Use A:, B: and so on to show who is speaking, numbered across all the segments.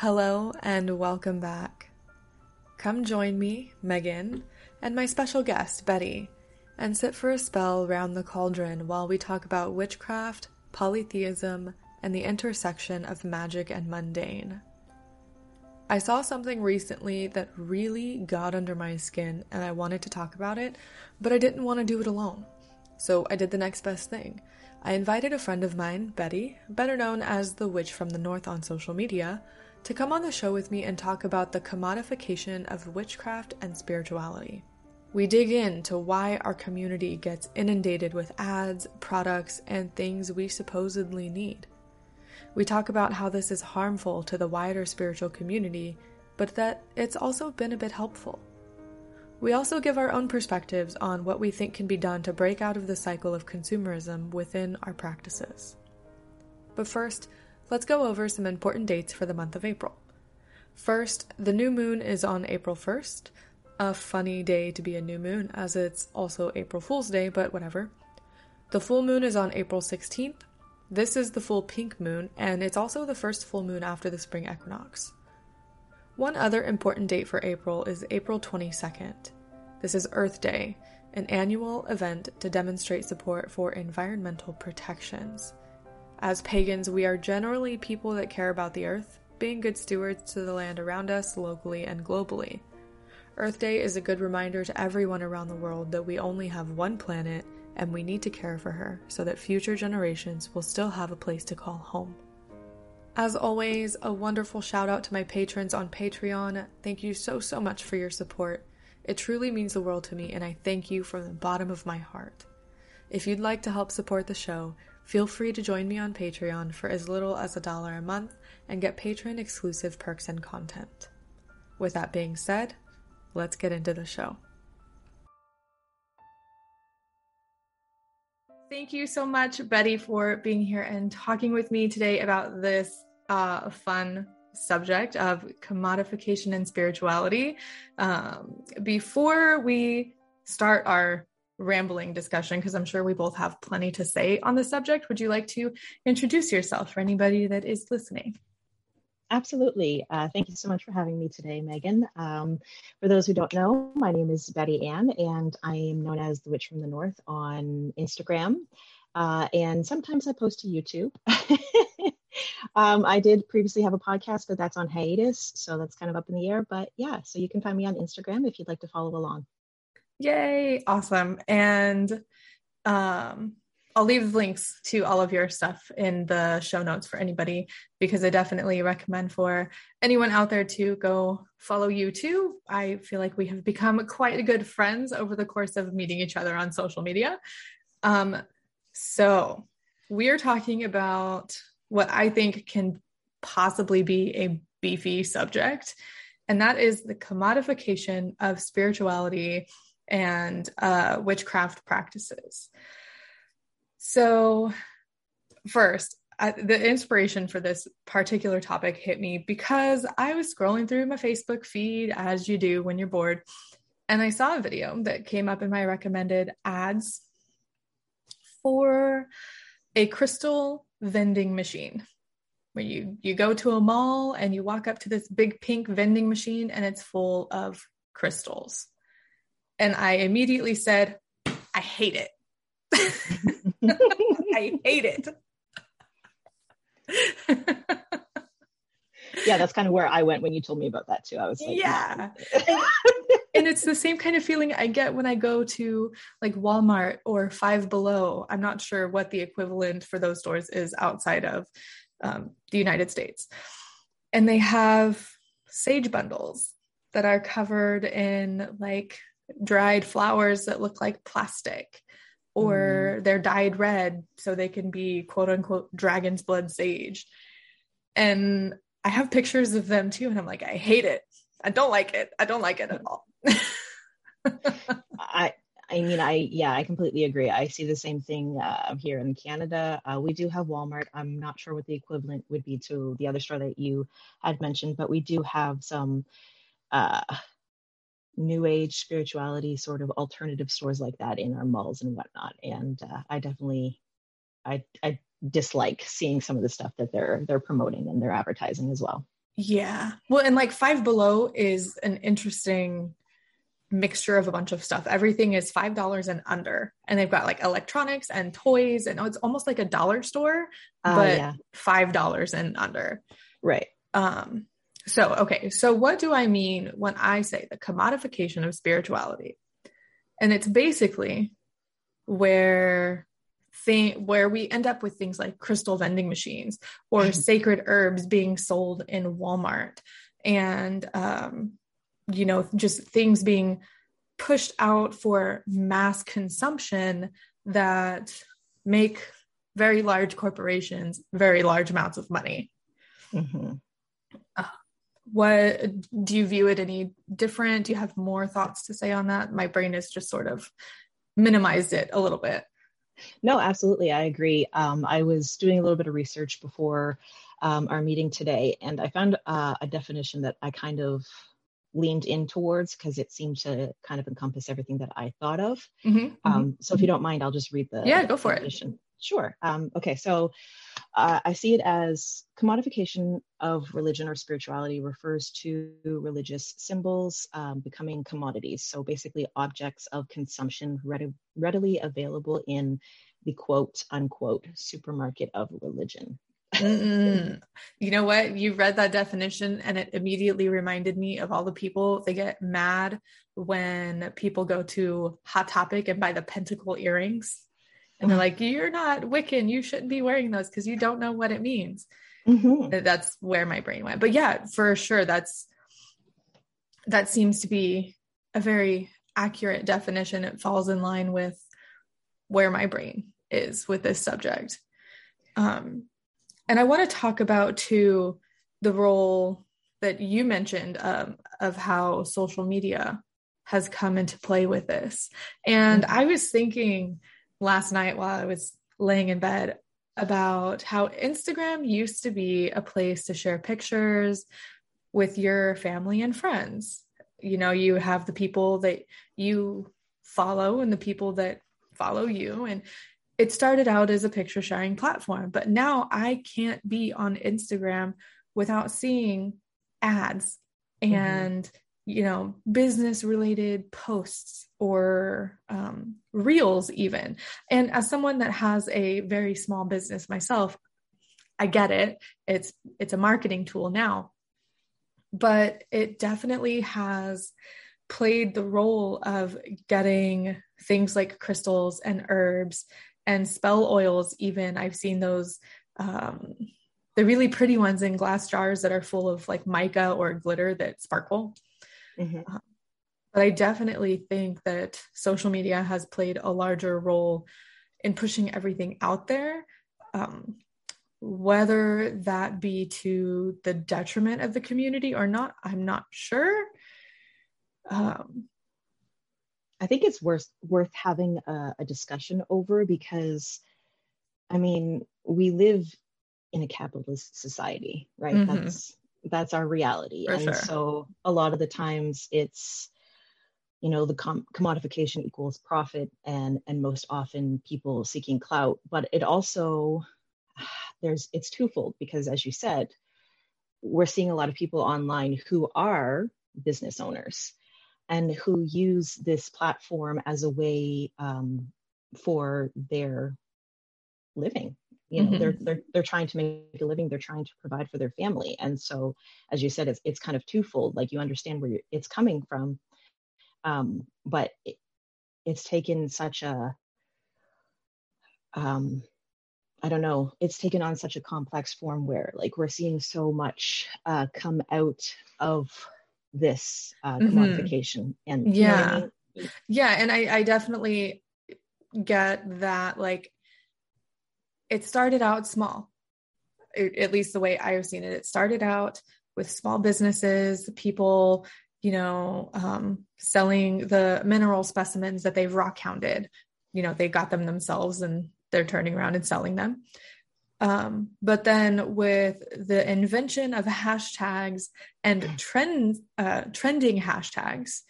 A: Hello and welcome back. Come join me, Megan, and my special guest, Betty, and sit for a spell round the cauldron while we talk about witchcraft, polytheism, and the intersection of magic and mundane. I saw something recently that really got under my skin and I wanted to talk about it, but I didn't want to do it alone. So I did the next best thing. I invited a friend of mine, Betty, better known as the Witch from the North on social media, to come on the show with me and talk about the commodification of witchcraft and spirituality. We dig into why our community gets inundated with ads, products, and things we supposedly need. We talk about how this is harmful to the wider spiritual community, but that it's also been a bit helpful. We also give our own perspectives on what we think can be done to break out of the cycle of consumerism within our practices. But first, let's go over some important dates for the month of April. First, the new moon is on April 1st, a funny day to be a new moon, as it's also April Fool's Day, but whatever. The full moon is on April 16th. This is the full pink moon, and it's also the first full moon after the spring equinox. One other important date for April is April 22nd. This is Earth Day, an annual event to demonstrate support for environmental protections. As pagans, we are generally people that care about the earth, being good stewards to the land around us, locally and globally. Earth Day is a good reminder to everyone around the world that we only have one planet and we need to care for her so that future generations will still have a place to call home. As always, a wonderful shout out to my patrons on Patreon. Thank you so, so much for your support. It truly means the world to me, and I thank you from the bottom of my heart. If you'd like to help support the show, feel free to join me on Patreon for as little as a dollar a month and get patron exclusive perks and content. With that being said, let's get into the show. Thank you so much, Betty, for being here and talking with me today about this uh, fun subject of commodification and spirituality. Um, before we start our rambling discussion, because I'm sure we both have plenty to say on the subject, would you like to introduce yourself for anybody that is listening?
B: Absolutely. Uh, thank you so much for having me today, Megan. Um, for those who don't know, my name is Betty Ann, and I am known as the Witch from the North on Instagram. Uh, and sometimes I post to YouTube. um, I did previously have a podcast, but that's on hiatus. So that's kind of up in the air. But yeah, so you can find me on Instagram if you'd like to follow along.
A: Yay. Awesome. And um, I'll leave links to all of your stuff in the show notes for anybody because I definitely recommend for anyone out there to go follow you too. I feel like we have become quite good friends over the course of meeting each other on social media. Um, so we are talking about what I think can possibly be a beefy subject, and that is the commodification of spirituality and uh, witchcraft practices. So, first, I, the inspiration for this particular topic hit me because I was scrolling through my Facebook feed as you do when you're bored, and I saw a video that came up in my recommended ads for a crystal vending machine. Where you you go to a mall and you walk up to this big pink vending machine and it's full of crystals. And I immediately said, I hate it. I hate it.
B: yeah, that's kind of where I went when you told me about that too. I was like,
A: yeah. and it's the same kind of feeling I get when I go to like Walmart or Five Below. I'm not sure what the equivalent for those stores is outside of um, the United States. And they have sage bundles that are covered in like dried flowers that look like plastic or mm. they're dyed red so they can be quote unquote dragon's blood sage. And I have pictures of them too, and I'm like, I hate it. I don't like it. I don't like it at all.
B: I I mean, I yeah, I completely agree. I see the same thing uh, here in Canada. Uh, we do have Walmart. I'm not sure what the equivalent would be to the other store that you had mentioned, but we do have some uh, new age spirituality sort of alternative stores like that in our malls and whatnot. And uh, I definitely, I I dislike seeing some of the stuff that they're they're promoting and they're advertising as well.
A: Yeah. Well, and like Five Below is an interesting mixture of a bunch of stuff. Everything is five dollars and under, and they've got like electronics and toys, and it's almost like a dollar store, uh, but yeah. five dollars and under.
B: Right.
A: Um. So okay. So what do I mean when I say the commodification of spirituality? And it's basically where thing where we end up with things like crystal vending machines or sacred herbs being sold in Walmart and um you know, just things being pushed out for mass consumption that make very large corporations very large amounts of money. Mm-hmm. What do you view it any different? Do you have more thoughts to say on that? My brain is just sort of minimized it a little bit.
B: No, absolutely. I agree. Um, I was doing a little bit of research before um, our meeting today, and I found uh, a definition that I kind of leaned in towards because it seemed to kind of encompass everything that I thought of. Mm-hmm, mm-hmm. um, so if you don't mind, I'll just read the
A: yeah, go for definition. it.
B: Sure. Um, okay, so uh, I see it as commodification of religion or spirituality refers to religious symbols um, becoming commodities. So basically, objects of consumption readily available in the quote unquote supermarket of religion.
A: you know what? You read that definition and it immediately reminded me of all the people they get mad when people go to Hot Topic and buy the pentacle earrings. And they're like, You're not Wiccan. You shouldn't be wearing those because you don't know what it means. Mm-hmm. That's where my brain went. But yeah, for sure, that's that seems to be a very accurate definition. It falls in line with where my brain is with this subject. Um, and I want to talk about too the role that you mentioned um, of how social media has come into play with this. And mm-hmm. I was thinking last night while I was laying in bed about how Instagram used to be a place to share pictures with your family and friends. You know, you have the people that you follow and the people that follow you and it started out as a picture sharing platform, but now I can't be on Instagram without seeing ads mm-hmm. and mm-hmm. You know business related posts or um, reels even. And as someone that has a very small business myself i get it. It's it's a marketing tool now but it definitely has played the role of getting things like crystals and herbs and spell oils even. I've seen those um, the really pretty ones in glass jars that are full of like mica or glitter that sparkle mm-hmm. um, but i definitely think that social media has played a larger role in pushing everything out there um, whether that be to the detriment of the community or not i'm not sure um,
B: I think it's worth worth having a, a discussion over because, I mean, we live in a capitalist society, right? Mm-hmm. That's that's our reality, For and sure. so a lot of the times it's you know the com- commodification equals profit and and most often people seeking clout. But it also there's it's twofold because as you said we're seeing a lot of people online who are business owners and who use this platform as a way um, for their living you know mm-hmm. they're, they're they're trying to make a living they're trying to provide for their family and so as you said it's, it's kind of twofold like you understand where it's coming from um, but it, it's taken such a um, I don't know, it's taken on such a complex form where like we're seeing so much uh, come out of this uh, mm-hmm. commodification and
A: yeah I mean? yeah and I, I definitely get that like it started out small at least the way i've seen it. It started out with small businesses people you know um, selling the mineral specimens that they've rock hounded. You know they got them themselves and they're turning around and selling them. Um, but then with the invention of hashtags and trend uh, trending hashtags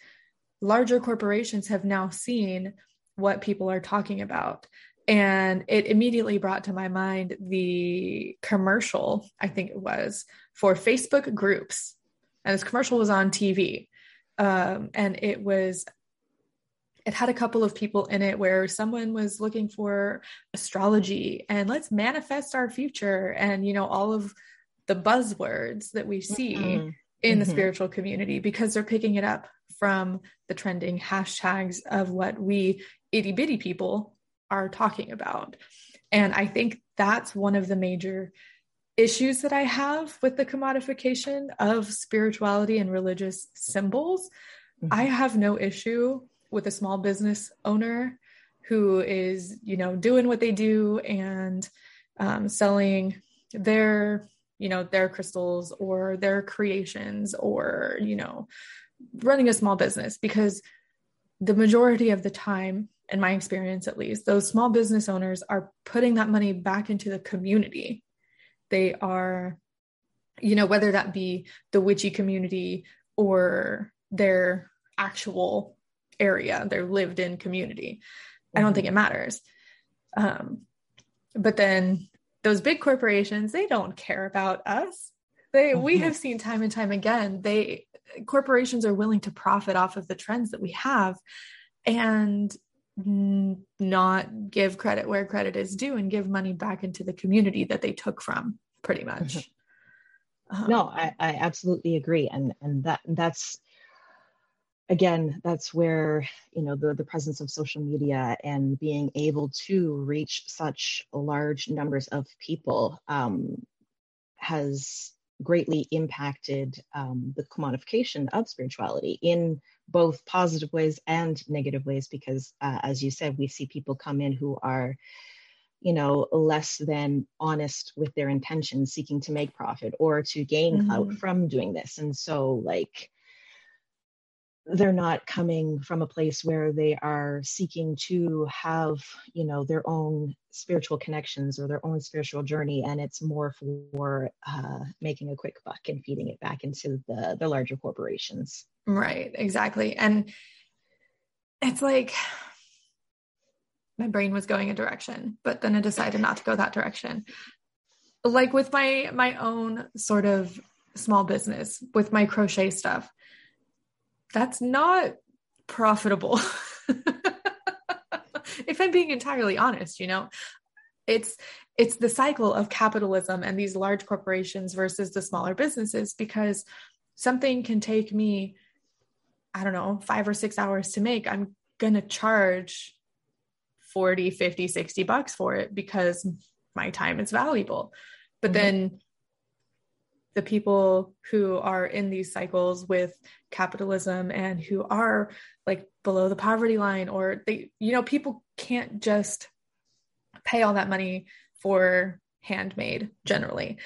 A: larger corporations have now seen what people are talking about and it immediately brought to my mind the commercial i think it was for facebook groups and this commercial was on tv um, and it was it had a couple of people in it where someone was looking for astrology and let's manifest our future and you know all of the buzzwords that we see mm-hmm. in mm-hmm. the spiritual community because they're picking it up from the trending hashtags of what we itty bitty people are talking about. And I think that's one of the major issues that I have with the commodification of spirituality and religious symbols. Mm-hmm. I have no issue with a small business owner who is, you know, doing what they do and um, selling their, you know, their crystals or their creations or, you know, running a small business because the majority of the time in my experience at least, those small business owners are putting that money back into the community. They are, you know, whether that be the witchy community or their actual area, their lived in community. Mm-hmm. I don't think it matters. Um, but then those big corporations, they don't care about us. They, mm-hmm. we have seen time and time again, they, corporations are willing to profit off of the trends that we have. And not give credit where credit is due and give money back into the community that they took from pretty much
B: mm-hmm. um, no I, I absolutely agree and and that that's again that's where you know the the presence of social media and being able to reach such large numbers of people um, has greatly impacted um, the commodification of spirituality in both positive ways and negative ways because uh, as you said we see people come in who are you know less than honest with their intentions seeking to make profit or to gain mm-hmm. clout from doing this and so like they're not coming from a place where they are seeking to have you know their own spiritual connections or their own spiritual journey and it's more for uh, making a quick buck and feeding it back into the the larger corporations.
A: Right exactly and it's like my brain was going a direction but then i decided not to go that direction. Like with my my own sort of small business with my crochet stuff that's not profitable. if I'm being entirely honest, you know, it's it's the cycle of capitalism and these large corporations versus the smaller businesses because something can take me I don't know, 5 or 6 hours to make. I'm going to charge 40, 50, 60 bucks for it because my time is valuable. But mm-hmm. then the people who are in these cycles with capitalism and who are like below the poverty line or they you know people can't just pay all that money for handmade generally.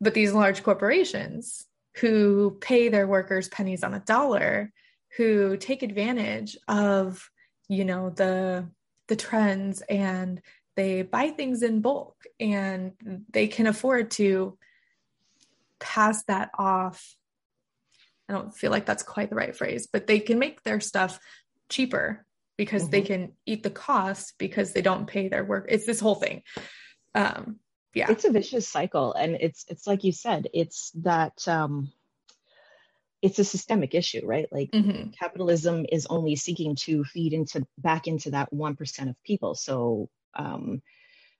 A: But these large corporations who pay their workers pennies on a dollar who take advantage of you know the the trends and they buy things in bulk and they can afford to pass that off. I don't feel like that's quite the right phrase, but they can make their stuff cheaper because mm-hmm. they can eat the cost because they don't pay their work. It's this whole thing. Um, yeah,
B: it's a vicious cycle, and it's it's like you said, it's that um, it's a systemic issue, right? Like mm-hmm. capitalism is only seeking to feed into back into that one percent of people. So um,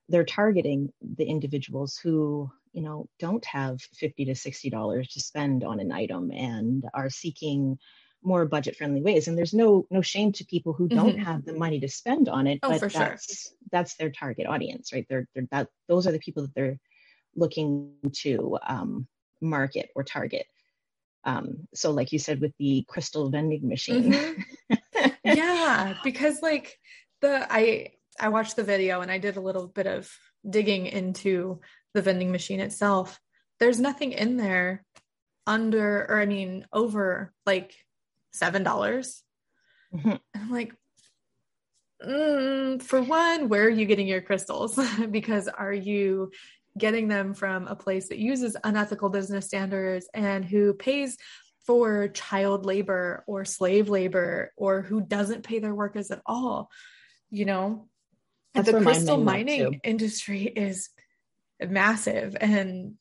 B: they're targeting the individuals who you know don't have 50 to 60 dollars to spend on an item and are seeking more budget friendly ways and there's no no shame to people who don't mm-hmm. have the money to spend on it
A: oh, but
B: that's
A: sure.
B: that's their target audience right they're, they're that those are the people that they're looking to um, market or target um, so like you said with the crystal vending machine
A: mm-hmm. yeah because like the i I watched the video and I did a little bit of digging into the vending machine itself. There's nothing in there under, or I mean, over like 7. dollars mm-hmm. I'm like, mm, for one, where are you getting your crystals? because are you getting them from a place that uses unethical business standards and who pays for child labor or slave labor or who doesn't pay their workers at all? You know, That's the crystal mining industry is massive and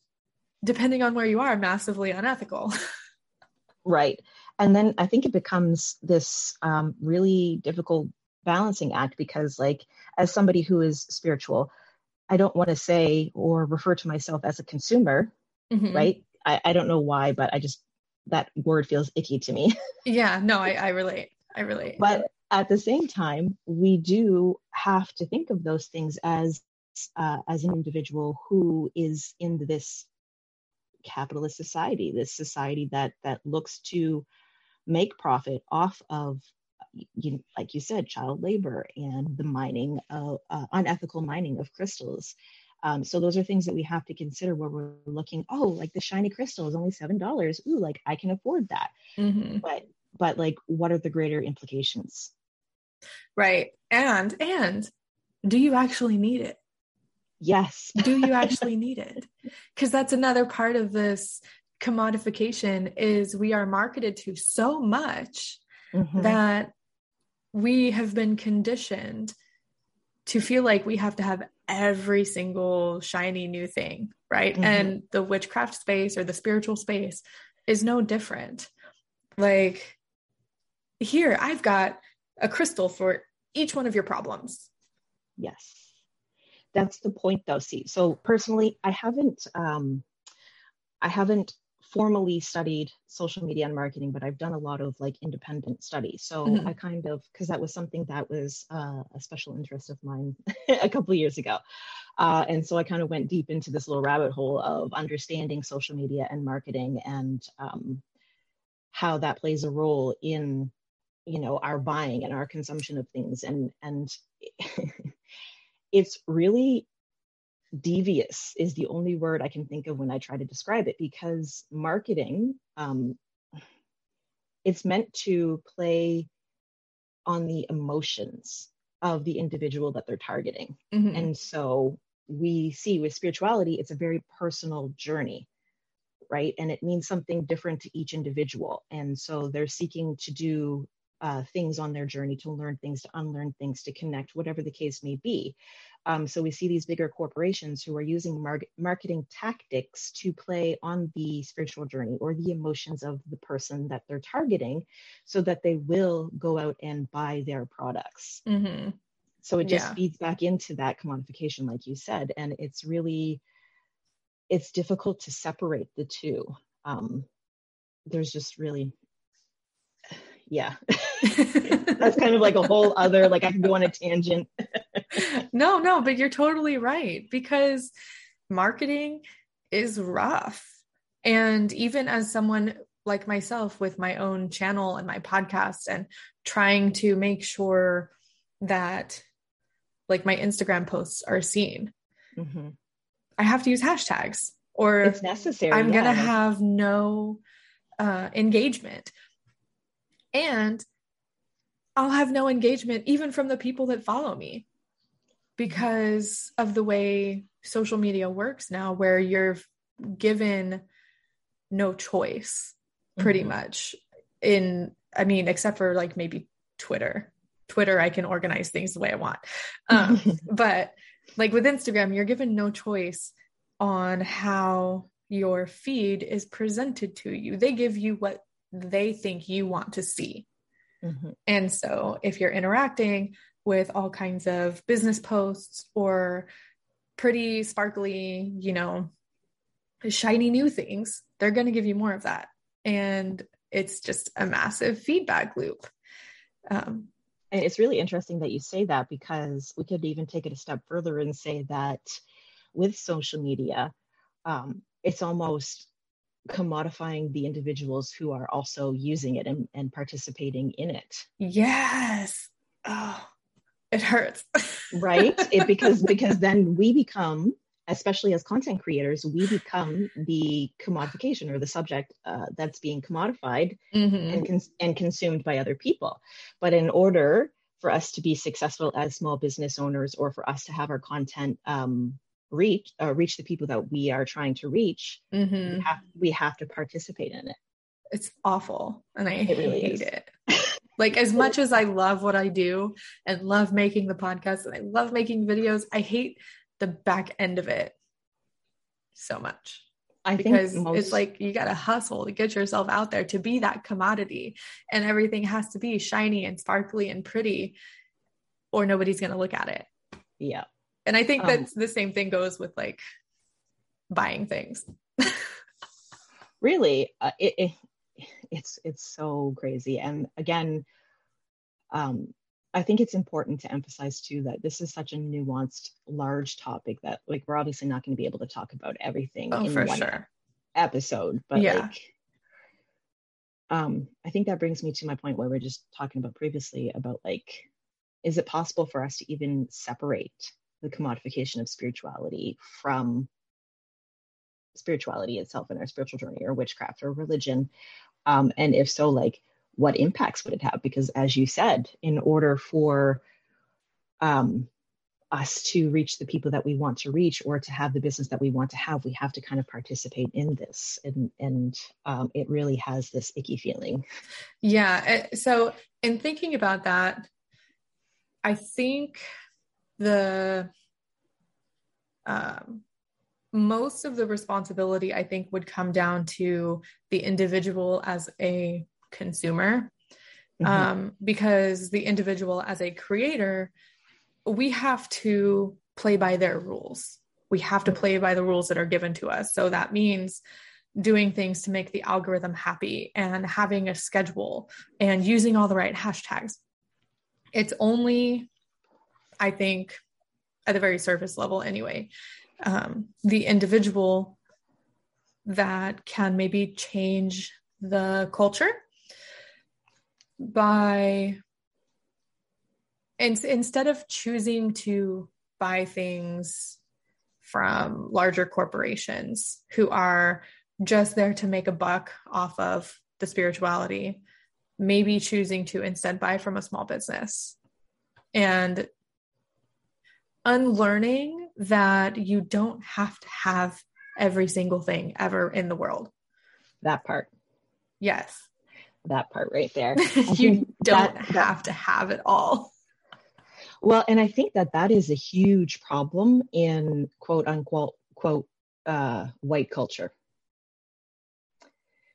A: depending on where you are, massively unethical.
B: right. And then I think it becomes this um, really difficult balancing act because like as somebody who is spiritual i don't want to say or refer to myself as a consumer mm-hmm. right I, I don't know why but i just that word feels icky to me
A: yeah no I, I relate i relate
B: but at the same time we do have to think of those things as uh, as an individual who is in this capitalist society this society that that looks to make profit off of you, like you said, child labor and the mining of uh, unethical mining of crystals. Um, so those are things that we have to consider where we're looking. Oh, like the shiny crystal is only seven dollars. Ooh, like I can afford that. Mm-hmm. But but like, what are the greater implications?
A: Right, and and do you actually need it?
B: Yes.
A: do you actually need it? Because that's another part of this commodification is we are marketed to so much mm-hmm. that we have been conditioned to feel like we have to have every single shiny new thing, right? Mm-hmm. And the witchcraft space or the spiritual space is no different. Like, here, I've got a crystal for each one of your problems.
B: Yes. That's the point though. See, so personally, I haven't um I haven't formally studied social media and marketing, but I've done a lot of like independent studies. So mm-hmm. I kind of, because that was something that was uh, a special interest of mine a couple of years ago. Uh, and so I kind of went deep into this little rabbit hole of understanding social media and marketing and um, how that plays a role in, you know, our buying and our consumption of things. And, and it's really devious is the only word I can think of when I try to describe it because marketing, um, it's meant to play on the emotions of the individual that they're targeting. Mm-hmm. And so we see with spirituality, it's a very personal journey, right? And it means something different to each individual. And so they're seeking to do uh, things on their journey to learn things, to unlearn things, to connect, whatever the case may be. Um, so we see these bigger corporations who are using mar- marketing tactics to play on the spiritual journey or the emotions of the person that they're targeting so that they will go out and buy their products. Mm-hmm. So it just yeah. feeds back into that commodification, like you said. And it's really, it's difficult to separate the two. Um, there's just really yeah that's kind of like a whole other like i can go on a tangent
A: no no but you're totally right because marketing is rough and even as someone like myself with my own channel and my podcast and trying to make sure that like my instagram posts are seen mm-hmm. i have to use hashtags or
B: it's necessary
A: i'm yeah. gonna have no uh, engagement and I'll have no engagement even from the people that follow me because of the way social media works now, where you're given no choice pretty mm-hmm. much in, I mean, except for like maybe Twitter. Twitter, I can organize things the way I want. Um, but like with Instagram, you're given no choice on how your feed is presented to you. They give you what they think you want to see. Mm-hmm. And so if you're interacting with all kinds of business posts or pretty sparkly, you know, shiny new things, they're going to give you more of that. And it's just a massive feedback loop. Um,
B: and it's really interesting that you say that because we could even take it a step further and say that with social media, um, it's almost commodifying the individuals who are also using it and, and participating in it.
A: Yes. Oh, it hurts.
B: right? It because because then we become especially as content creators, we become the commodification or the subject uh, that's being commodified mm-hmm. and, cons- and consumed by other people. But in order for us to be successful as small business owners or for us to have our content um, reach uh, reach the people that we are trying to reach, mm-hmm. we, have, we have to participate in it.
A: It's awful, and I it really hate is. it. like as much as I love what I do and love making the podcast and I love making videos, I hate the back end of it so much. I because most... it's like you got to hustle to get yourself out there to be that commodity, and everything has to be shiny and sparkly and pretty, or nobody's going to look at it.
B: Yeah.
A: And I think um, that the same thing goes with like buying things.
B: really, uh, it, it, it's it's so crazy. And again, um, I think it's important to emphasize too that this is such a nuanced, large topic that like we're obviously not going to be able to talk about everything
A: oh, in for one sure.
B: episode. But yeah. like um, I think that brings me to my point where we are just talking about previously about like, is it possible for us to even separate the commodification of spirituality from spirituality itself in our spiritual journey or witchcraft or religion? Um, and if so, like, what impacts would it have? Because as you said, in order for um, us to reach the people that we want to reach or to have the business that we want to have, we have to kind of participate in this. And, and um, it really has this icky feeling.
A: Yeah. So, in thinking about that, I think the um, most of the responsibility, I think, would come down to the individual as a consumer. Mm-hmm. um, because the individual as a creator we have to play by their rules. We have to play by the rules that are given to us. So that means doing things to make the algorithm happy and having a schedule and using all the right hashtags. It's only i think at the very surface level anyway um, the individual that can maybe change the culture by instead of choosing to buy things from larger corporations who are just there to make a buck off of the spirituality, maybe choosing to instead buy from a small business. And unlearning that you don't have to have every single thing ever in the world.
B: That part.
A: Yes
B: that part right there.
A: you don't that, have to have it all.
B: Well, and I think that that is a huge problem in quote unquote quote uh, white culture.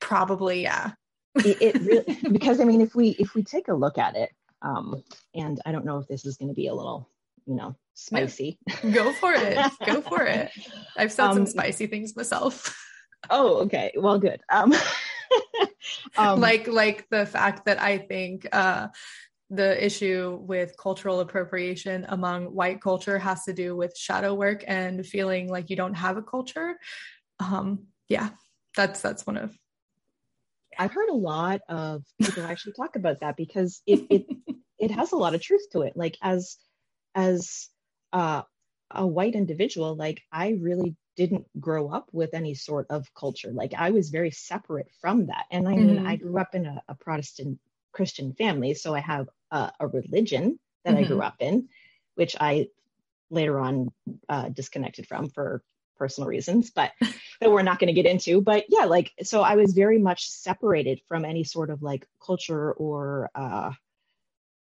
A: Probably, yeah.
B: it, it really because I mean, if we if we take a look at it, um, and I don't know if this is going to be a little, you know, spicy.
A: Go for it. Go for it. I've said um, some spicy things myself.
B: oh, okay. Well, good. Um,
A: um, like like the fact that I think uh, the issue with cultural appropriation among white culture has to do with shadow work and feeling like you don't have a culture. Um, yeah, that's that's one of.
B: I've heard a lot of people actually talk about that because it it it has a lot of truth to it. Like as as uh, a white individual, like I really didn't grow up with any sort of culture. Like I was very separate from that. And I mean, mm-hmm. I grew up in a, a, Protestant Christian family, so I have a, a religion that mm-hmm. I grew mm-hmm. up in, which I later on uh, disconnected from for personal reasons, but that we're not going to get into. But yeah, like so, I was very much separated from any sort of like culture or uh,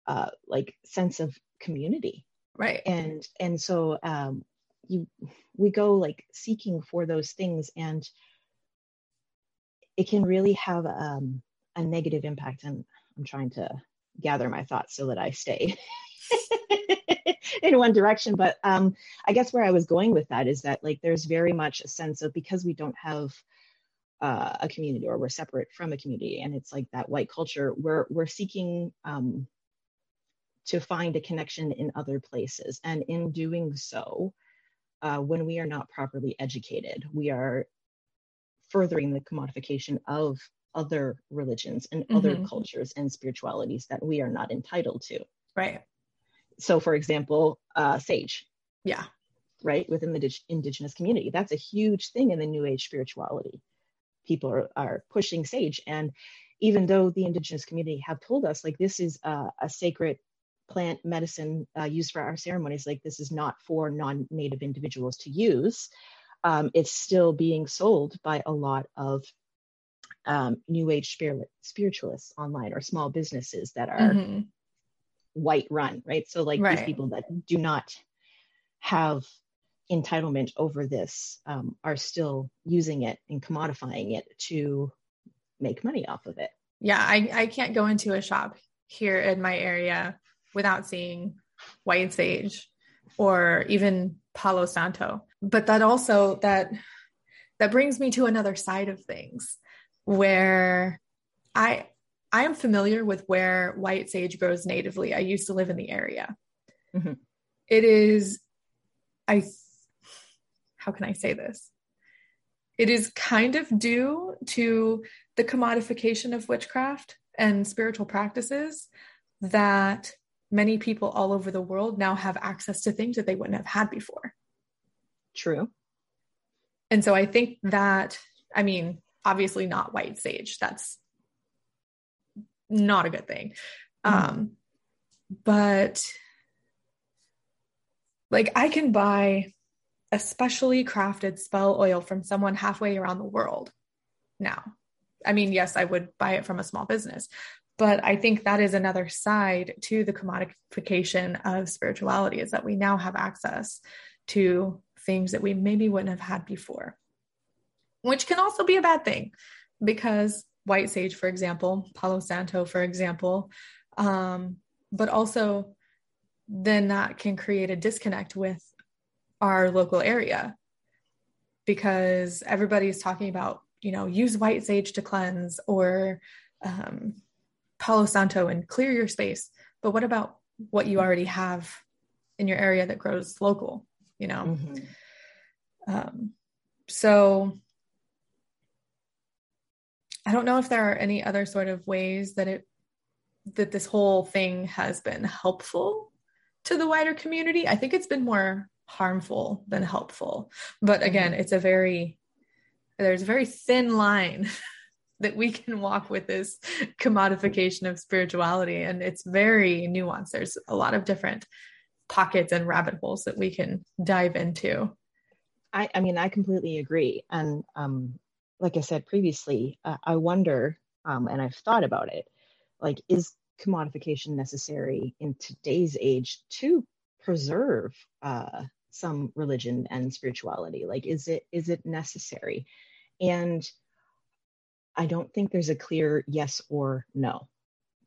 B: uh, like sense of community.
A: Right.
B: And and so um, you we go like seeking for those things and it can really have um, a negative impact and i'm trying to gather my thoughts so that i stay in one direction but um, i guess where i was going with that is that like there's very much a sense of because we don't have uh, a community or we're separate from a community and it's like that white culture we're we're seeking um, to find a connection in other places and in doing so uh, when we are not properly educated. We are furthering the commodification of other religions and mm-hmm. other cultures and spiritualities that we are not entitled to.
A: Right.
B: so for example, uh, sage.
A: Yeah.
B: Right within the dig- indigenous community, that's a huge thing in the New Age spirituality. People are, are pushing sage, and even though the indigenous community have told us like this is a, a sacred plant medicine uh, used for our ceremonies, like this is not for non-native individuals to use, um, it's still being sold by a lot of um, new age spirit, spiritualists online or small businesses that are mm-hmm. white run, right? So like right. these people that do not have entitlement over this um, are still using it and commodifying it to make money off of it.
A: Yeah, I, I can't go into a shop here in my area without seeing white sage or even Palo Santo. But that also that that brings me to another side of things where I I am familiar with where white sage grows natively. I used to live in the area. Mm-hmm. It is I how can I say this? It is kind of due to the commodification of witchcraft and spiritual practices that many people all over the world now have access to things that they wouldn't have had before.
B: True.
A: And so I think that, I mean, obviously not white sage. That's not a good thing. Mm. Um, but like I can buy a specially crafted spell oil from someone halfway around the world now. I mean, yes, I would buy it from a small business, but I think that is another side to the commodification of spirituality is that we now have access to things that we maybe wouldn't have had before, which can also be a bad thing because white sage, for example, Palo Santo, for example, um, but also then that can create a disconnect with our local area because everybody's talking about you know use white sage to cleanse or um, palo santo and clear your space but what about what you already have in your area that grows local you know mm-hmm. um, so i don't know if there are any other sort of ways that it that this whole thing has been helpful to the wider community i think it's been more harmful than helpful. But again, mm-hmm. it's a very there's a very thin line that we can walk with this commodification of spirituality and it's very nuanced. There's a lot of different pockets and rabbit holes that we can dive into.
B: I, I mean, I completely agree. And um, like I said previously, uh, I wonder, um, and I've thought about it, like, is commodification necessary in today's age to preserve uh, some religion and spirituality like is it is it necessary and i don't think there's a clear yes or no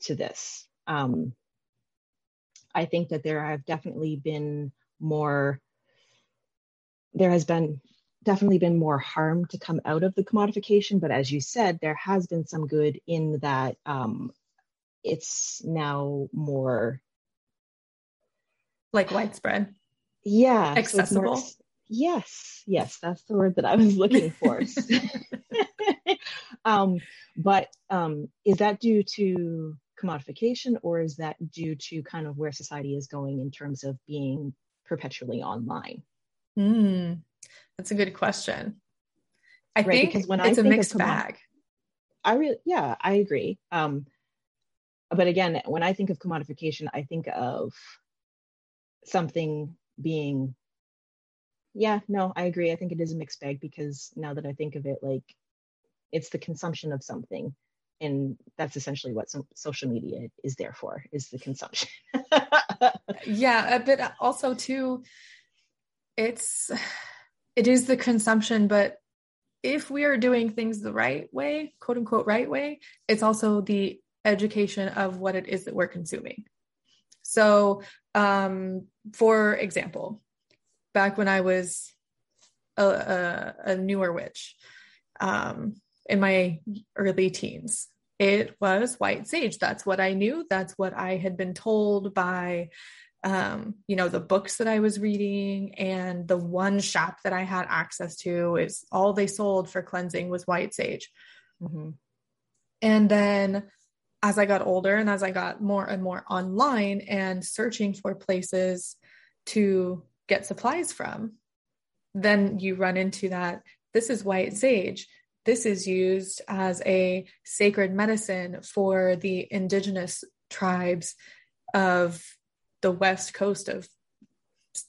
B: to this. Um, i think that there have definitely been more there has been definitely been more harm to come out of the commodification but as you said there has been some good in that um, it's now more
A: like widespread.
B: Yeah
A: accessible?
B: so yes yes that's the word that i was looking for um, but um, is that due to commodification or is that due to kind of where society is going in terms of being perpetually online?
A: Mm, that's a good question. I right, think because when it's I a mixed bag.
B: I really yeah i agree. Um, but again when i think of commodification i think of something being yeah no i agree. I think it is a mixed bag because now that i think of it like it's the consumption of something. And that's essentially what social media is there for is the consumption.
A: Yeah but also too it's it is the consumption but if we are doing things the right way quote unquote right way it's also the education of what it is that we're consuming. So um, for example, back when I was a, a, a newer witch um, in my early teens, it was white sage. That's what I knew. That's what I had been told by, um, you know, the books that I was reading and the one shop that I had access to is all they sold for cleansing was white sage. Mm-hmm. And then as I got older and as I got more and more online and searching for places to get supplies from, then you run into that. This is white sage. This is used as a sacred medicine for the indigenous tribes of the west coast of,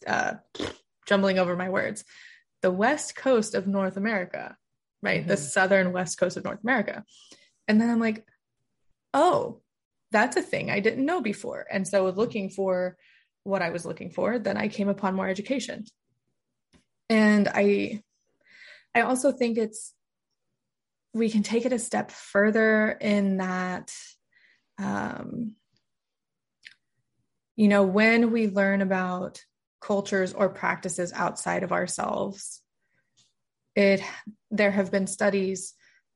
A: uh, jumbling over my words, the west coast of North America, right? Mm-hmm. The southern west coast of North America. And then I'm like, oh, that's a thing I didn't know before. And so looking for what I was looking for, then I came upon more education. And I I also think it's we can take it a step further in that um, you know when we learn about cultures or practices outside of ourselves it there have been studies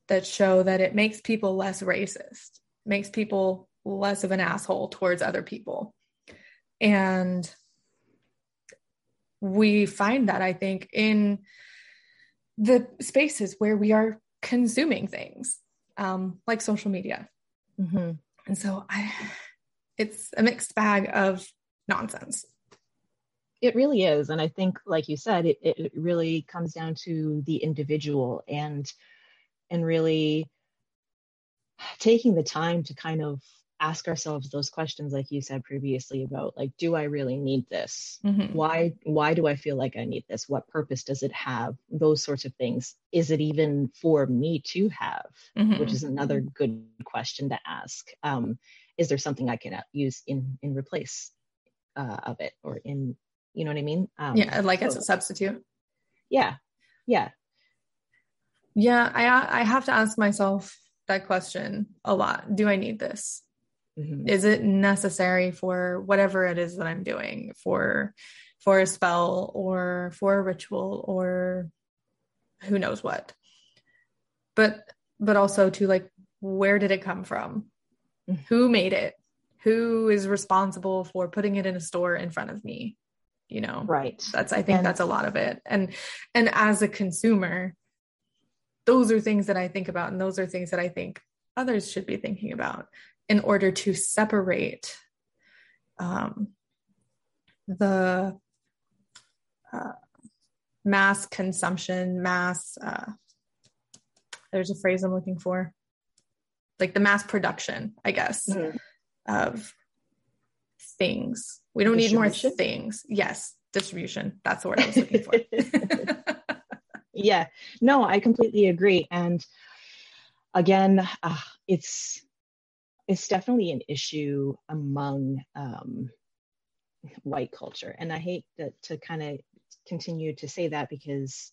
A: that show that it makes people less racist makes people less of an asshole towards other people. And we find that i think in the spaces where we are consuming things um, like social media. Mm-hmm. and so i it's a mixed bag of nonsense.
B: It really is. And i think like you said it, it really comes down to the individual and and really taking the time to kind of ask ourselves those questions like you said previously about like do i really need this? Mm-hmm. why why do i feel like i need this? What purpose does it have? Those sorts of things. Is it even for me to have? Mm-hmm. which is another good question to ask. Um, is there something i can use in in replace uh, of it or in you know what i mean?
A: Um, yeah like so, as a substitute?
B: Yeah. Yeah.
A: Yeah i i have to ask myself that question a lot. Do i need this Mm-hmm. Is it necessary for whatever it is that I'm doing for for a spell or for a ritual or who knows what? But but also to like where did it come from? Mm-hmm. Who made it? Who is responsible for putting it in a store in front of me? You know.
B: Right.
A: That's I think and- that's a lot of it. And and as a consumer, those are things that I think about and those are things that I think others should be thinking about in order to separate um, the uh, mass consumption, mass, uh, there's a phrase I'm looking for, like the mass production, I guess, mm-hmm. of things. We don't need more things. Yes, distribution. That's the word I was looking for.
B: yeah, no, I completely agree. And again, uh, it's it's definitely an issue among um, white culture. And I hate that to kind of continue to say that because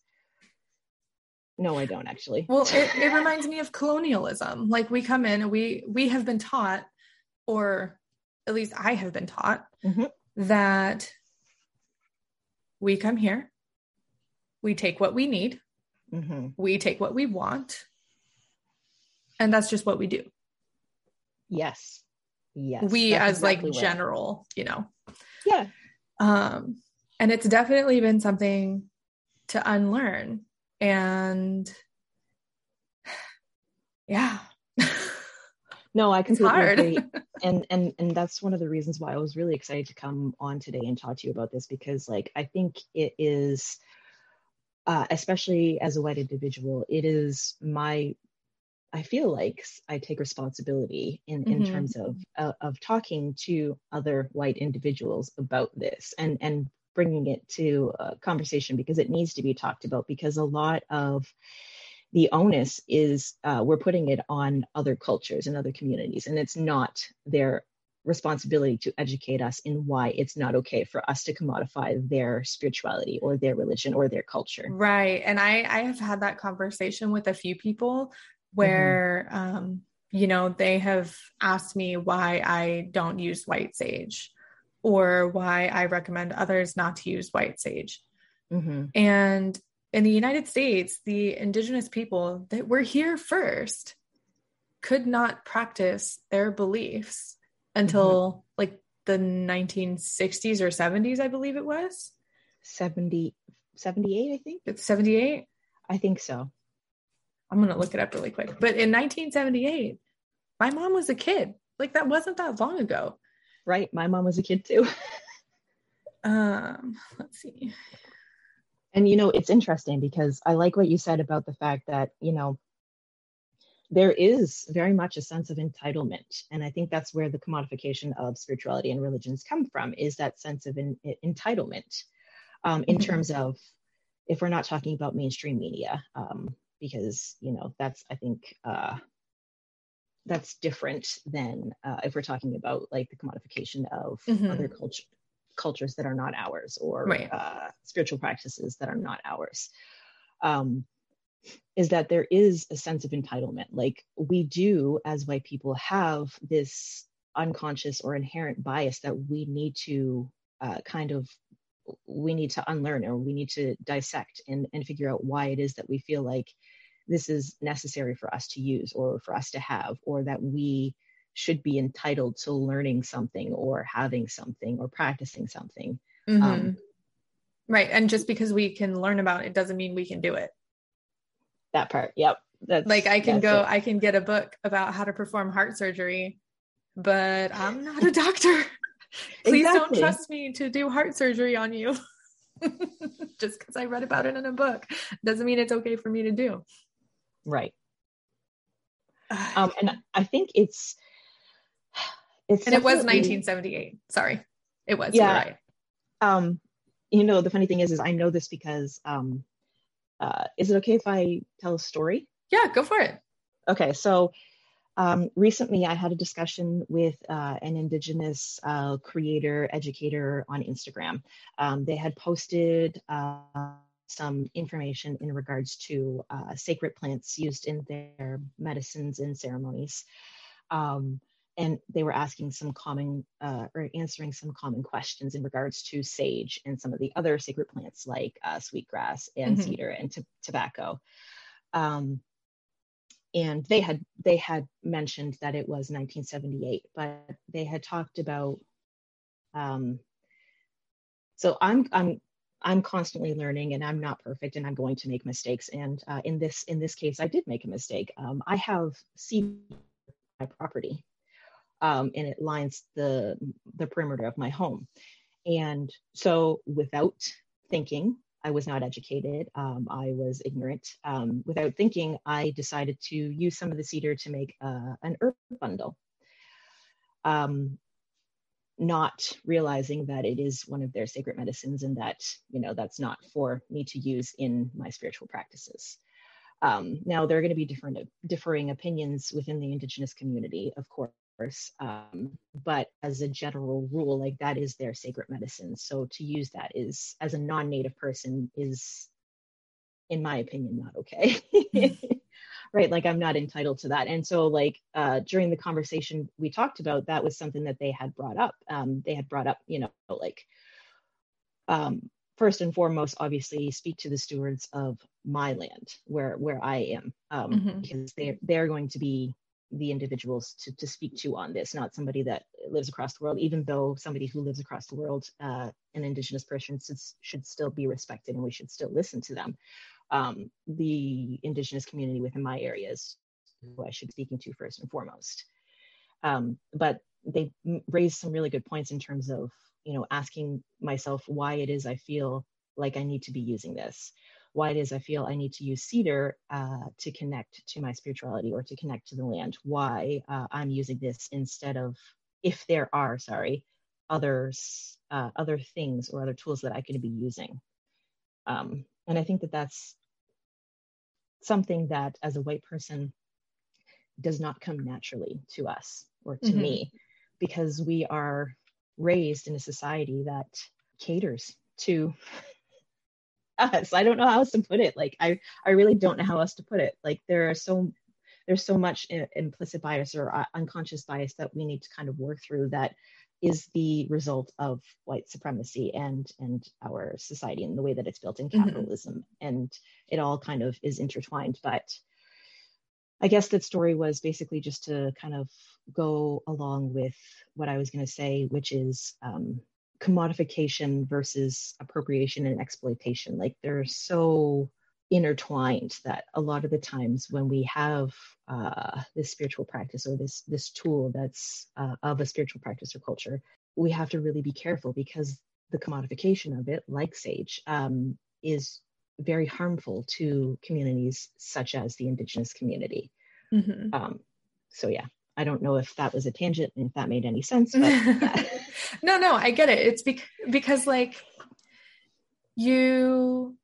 B: no, I don't actually.
A: Well, it, it reminds me of colonialism. Like we come in and we we have been taught, or at least I have been taught, mm-hmm. that we come here, we take what we need, mm-hmm. we take what we want, and that's just what we do.
B: Yes. Yes.
A: We as exactly like general, you know.
B: Yeah.
A: Um and it's definitely been something to unlearn and yeah.
B: no, I completely agree. and and and that's one of the reasons why I was really excited to come on today and talk to you about this because like I think it is uh, especially as a white individual, it is my I feel like I take responsibility in, in mm-hmm. terms of uh, of talking to other white individuals about this and and bringing it to a conversation because it needs to be talked about because a lot of the onus is uh, we're putting it on other cultures and other communities and it's not their responsibility to educate us in why it's not okay for us to commodify their spirituality or their religion or their culture
A: right and i i have had that conversation with a few people where mm-hmm. um, you know they have asked me why I don't use white sage or why I recommend others not to use white sage. Mm-hmm. And in the United States, the indigenous people that were here first could not practice their beliefs until mm-hmm. like the 1960s or 70s, I believe it was.
B: 70, 78, I think.
A: It's 78?
B: I think so.
A: I'm going to look it up really quick. But in 1978, my mom was a kid. Like that wasn't that long ago.
B: Right. My mom was a kid too.
A: um, let's see.
B: And you know, it's interesting because I like what you said about the fact that, you know, there is very much a sense of entitlement and i think that's where the commodification of spirituality and religions come from is that sense of in, entitlement um, in mm-hmm. terms of if we're not talking about mainstream media um, because you know that's i think uh, that's different than uh, if we're talking about like the commodification of mm-hmm. other culture, cultures that are not ours or right. uh, spiritual practices that are not ours um, is that there is a sense of entitlement. Like we do, as white people, have this unconscious or inherent bias that we need to uh, kind of we need to unlearn or we need to dissect and, and figure out why it is that we feel like this is necessary for us to use or for us to have or that we should be entitled to learning something or having something or practicing something mm-hmm. um,
A: right and just because we can learn about it doesn't mean we can do it
B: that part. Yep.
A: That's, like I can go, it. I can get a book about how to perform heart surgery, but I'm not a doctor. Please exactly. don't trust me to do heart surgery on you. Just because I read about it in a book doesn't mean it's okay for me to do.
B: Right. um, and I think it's
A: it's and it was 1978. Sorry, it was. Yeah. Right.
B: Um, you know, the funny thing is, is I know this because um, uh, is it okay if I tell a story?
A: Yeah, go for it.
B: Okay, so um, recently I had a discussion with uh, an Indigenous uh, creator, educator on Instagram. Um, they had posted uh, some information in regards to uh, sacred plants used in their medicines and ceremonies. Um, and they were asking some common uh, or answering some common questions in regards to sage and some of the other sacred plants like uh, sweetgrass and mm-hmm. cedar and t- tobacco. Um, and they had they had mentioned that it was 1978, but they had talked about. Um, so I'm I'm I'm constantly learning, and I'm not perfect, and I'm going to make mistakes. And uh, in this in this case, I did make a mistake. Um, I have seed my property um, and it lines the the perimeter of my home. And so, without thinking, I was not educated. Um, I was ignorant. Um, without thinking, I decided to use some of the cedar to make uh, an herb bundle. Um, not realizing that it is one of their sacred medicines and that you know that's not for me to use in my spiritual practices. Um, now there are going to be different differing opinions within the indigenous community, of course course. Um, but as a general rule, like that is their sacred medicine. So to use that is, as a non native person, is, in my opinion, not okay. right. Like I'm not entitled to that. And so, like, uh, during the conversation we talked about, that was something that they had brought up. Um, they had brought up, you know, like, um, first and foremost, obviously, speak to the stewards of my land where where I am, um, mm-hmm. because they're they're going to be the individuals to, to speak to on this, not somebody that lives across the world, even though somebody who lives across the world, uh, an Indigenous person, should, should still be respected and we should still listen to them. Um, the Indigenous community within my areas, who I should be speaking to first and foremost. Um, but they raised some really good points in terms of, you know, asking myself why it is I feel like I need to be using this why it is I feel I need to use cedar uh, to connect to my spirituality or to connect to the land, why uh, I'm using this instead of, if there are, sorry, others, uh, other things or other tools that I could be using. Um, and I think that that's something that as a white person does not come naturally to us or to mm-hmm. me because we are raised in a society that caters to us. I don't know how else to put it. Like I, I really don't know how else to put it. Like there are so, there's so much implicit bias or uh, unconscious bias that we need to kind of work through that is the result of white supremacy and and our society and the way that it's built in mm-hmm. capitalism mm-hmm. and it all kind of is intertwined but i guess that story was basically just to kind of go along with what i was going to say which is um, commodification versus appropriation and exploitation like they're so intertwined that a lot of the times when we have uh, this spiritual practice or this this tool that's uh, of a spiritual practice or culture, we have to really be careful because the commodification of it, like sage, um, is very harmful to communities such as the indigenous community. Mm-hmm. Um, so yeah, I don't know if that was a tangent and if that made any sense. But, yeah.
A: no, no, I get it. It's bec- because like you,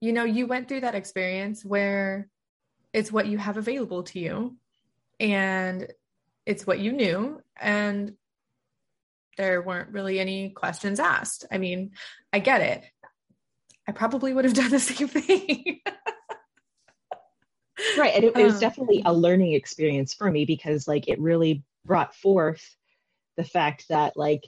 A: you know, you went through that experience where it's what you have available to you and it's what you knew and there weren't really any questions asked. I mean, I get it. I probably would have done the same thing.
B: Right. And it, it was um, definitely a learning experience for me because, like, it really brought forth the fact that, like,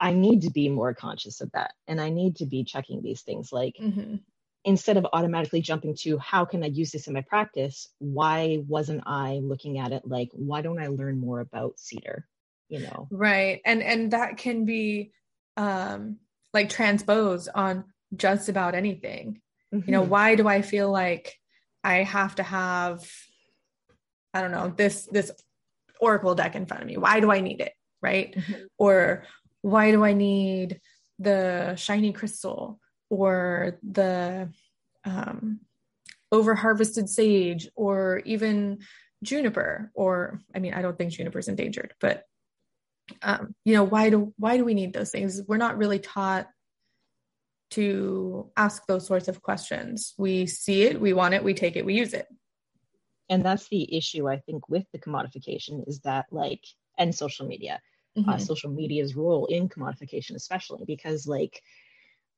B: I need to be more conscious of that and I need to be checking these things. Like, mm-hmm. instead of automatically jumping to how can I use this in my practice, why wasn't I looking at it like, why don't I learn more about cedar? You know,
A: right. And and that can be um like transposed on just about anything. Mm-hmm. You know, mm-hmm. why do I feel like I have to have I don't know, this this oracle deck in front of me? Why do I need it? Right? Mm-hmm. Or why do I need the shiny crystal or the um over harvested sage or even juniper or I mean I don't think juniper is endangered, but um, you know why do why do we need those things we're not really taught to ask those sorts of questions. We see it we want it we take it we use it.
B: And that's the issue i think with the commodification is that like and social media. Uh, mm-hmm. uh, social media's role in commodification especially because like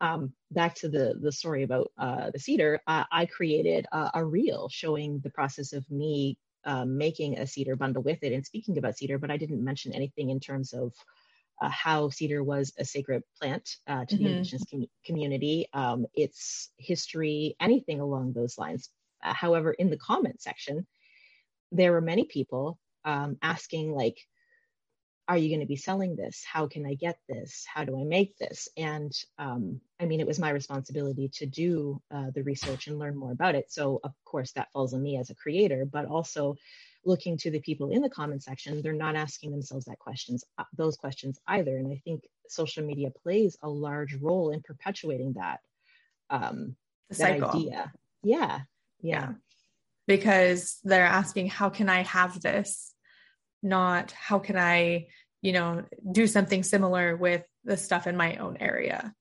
B: um, back to the the story about uh, the cedar, uh, I created a, a, reel showing the process of me um, making a cedar bundle with it and speaking about cedar, but I didn't mention anything in terms of uh, how cedar was a sacred plant uh, to mm-hmm. the indigenous com- community, um, its history, anything along those lines. Uh, however, in the comment section, there were many people um, asking, like, are you going to be selling this? How can I get this? How do I make this? And um, I mean, it was my responsibility to do uh, the research and learn more about it. So, of course, that falls on me as a creator, but also looking to the people in the comment section, they're not asking themselves that questions, uh, those questions either. And I think social media plays a large role in perpetuating that, um, that idea. Yeah, yeah. Yeah.
A: Because they're asking, how can I have this? not how can I, you know, do something similar with the stuff in my own area.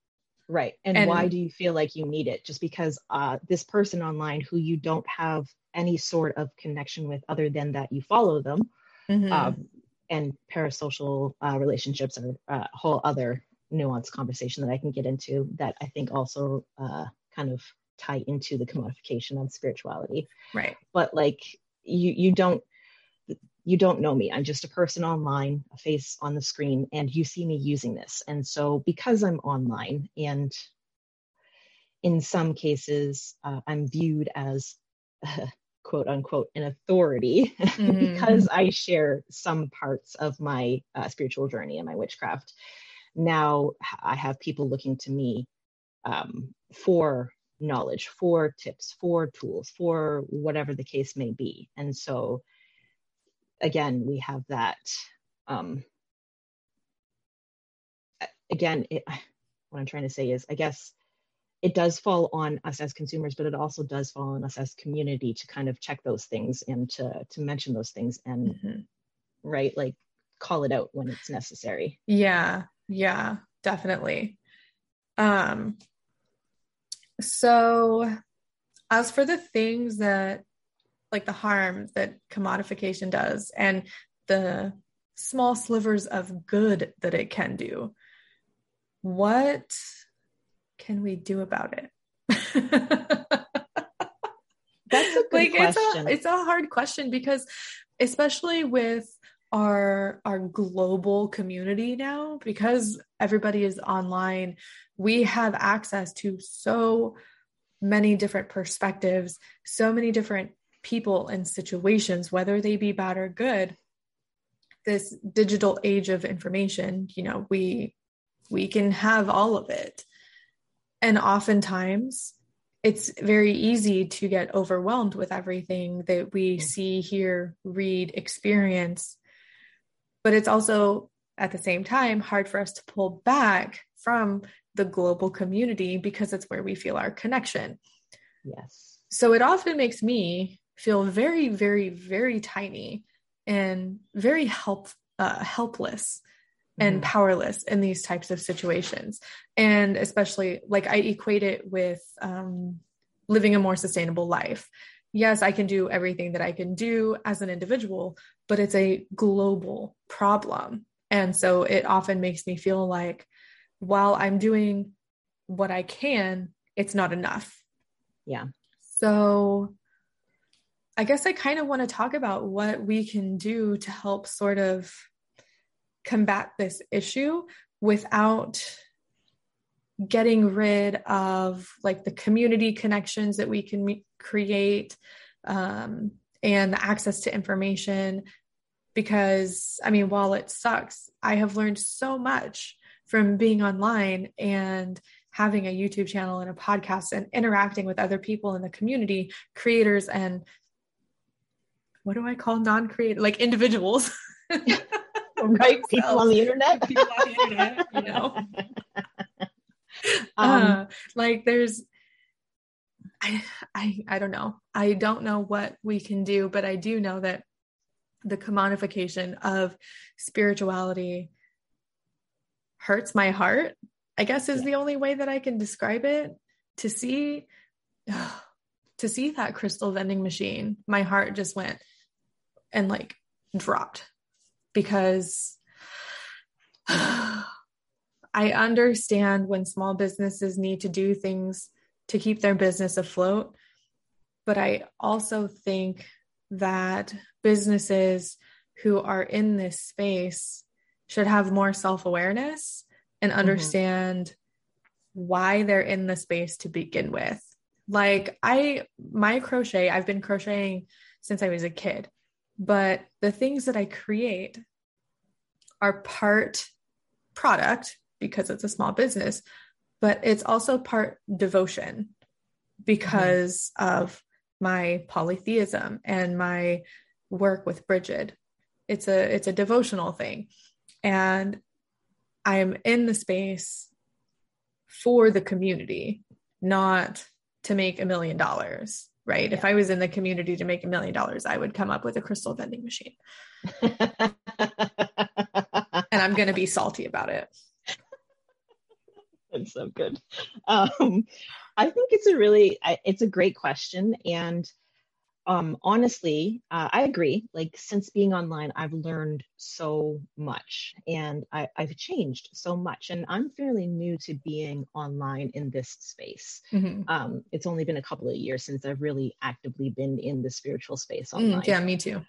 B: Right. And, and why do you feel like you need it? Just because uh, this person online who you don't have any sort of connection with other than that you follow them. Mm-hmm. Um, and parasocial uh, relationships are a whole other nuanced conversation that I can get into that I think also uh, kind of tie into the commodification of spirituality.
A: Right.
B: But like you you don't you don't know me. I'm just a person online, a face on the screen, and you see me using this. And so, because I'm online and in some cases, uh, I'm viewed as uh, quote unquote an authority mm-hmm. because I share some parts of my uh, spiritual journey and my witchcraft. Now I have people looking to me um, for knowledge, for tips, for tools, for whatever the case may be. And so, again, we have that. Um, again, it, what I'm trying to say is, I guess it does fall on us as consumers, but it also does fall on us as community to kind of check those things and to to mention those things and mm-hmm. right, like call it out when it's necessary.
A: Yeah, yeah, definitely. Um, so as for the things that like the harm that commodification does and the small slivers of good that it can do what can we do about it
B: that's a good like question.
A: it's a it's a hard question because especially with our our global community now because everybody is online we have access to so many different perspectives so many different people and situations, whether they be bad or good, this digital age of information, you know, we we can have all of it. And oftentimes it's very easy to get overwhelmed with everything that we
B: Mm.
A: see, hear, read, experience. But it's also at the same time hard for us to pull back from the global community because it's where we feel our connection.
B: Yes.
A: So it often makes me feel very, very, very tiny and very help uh, helpless and
B: Mhm.
A: powerless in these types of situations. And especially like I equate it with um, living a more sustainable life. Yes, I can do everything that I can do as an individual, but it's a global problem. And so it often makes me feel like while I'm doing what I can, it's not enough.
B: Yeah.
A: So I guess I kind of want to talk about what we can do to help sort of combat this issue without getting rid of like the community connections that we can me- create um, and the access to information. Because i mean while it sucks i have learned so much from being online and having a youtube channel and a podcast and interacting with other people in the community creators and what do i call non-creative like individuals
B: right. People on the internet.
A: people on the internet you know
B: Um,
A: uh, like there's I, I i don't know i don't know what we can do but i do know that the commodification of spirituality hurts my heart i guess is
B: Yeah.
A: the only way that i can describe it to see to see that crystal vending machine my heart just went and like dropped because I understand when small businesses need to do things to keep their business afloat. But I also think that businesses who are in this space should have more self awareness and mm-hmm. understand why they're in the space to begin with. Like, I, my crochet, I've been crocheting since I was a kid, but the things that I create are part product because it's a small business, but it's also part devotion because of my polytheism and my work with Bridget. It's a it's a devotional thing. And I'm in the space for the community, not to make a million dollars. Right. If I was in the community to make a million dollars, I would come up with a crystal vending machine. And I'm going to be salty about it.
B: That's so good. Um, I think it's a really, it's a great question, and um, honestly, uh, I agree. Like since being online, I've learned so much, and I, I've changed so much. And I'm fairly new to being online in this space.
A: Mhm.
B: Um, it's only been a couple of years since I've really actively been in the spiritual space
A: Mm,
B: online.
A: yeah, me too.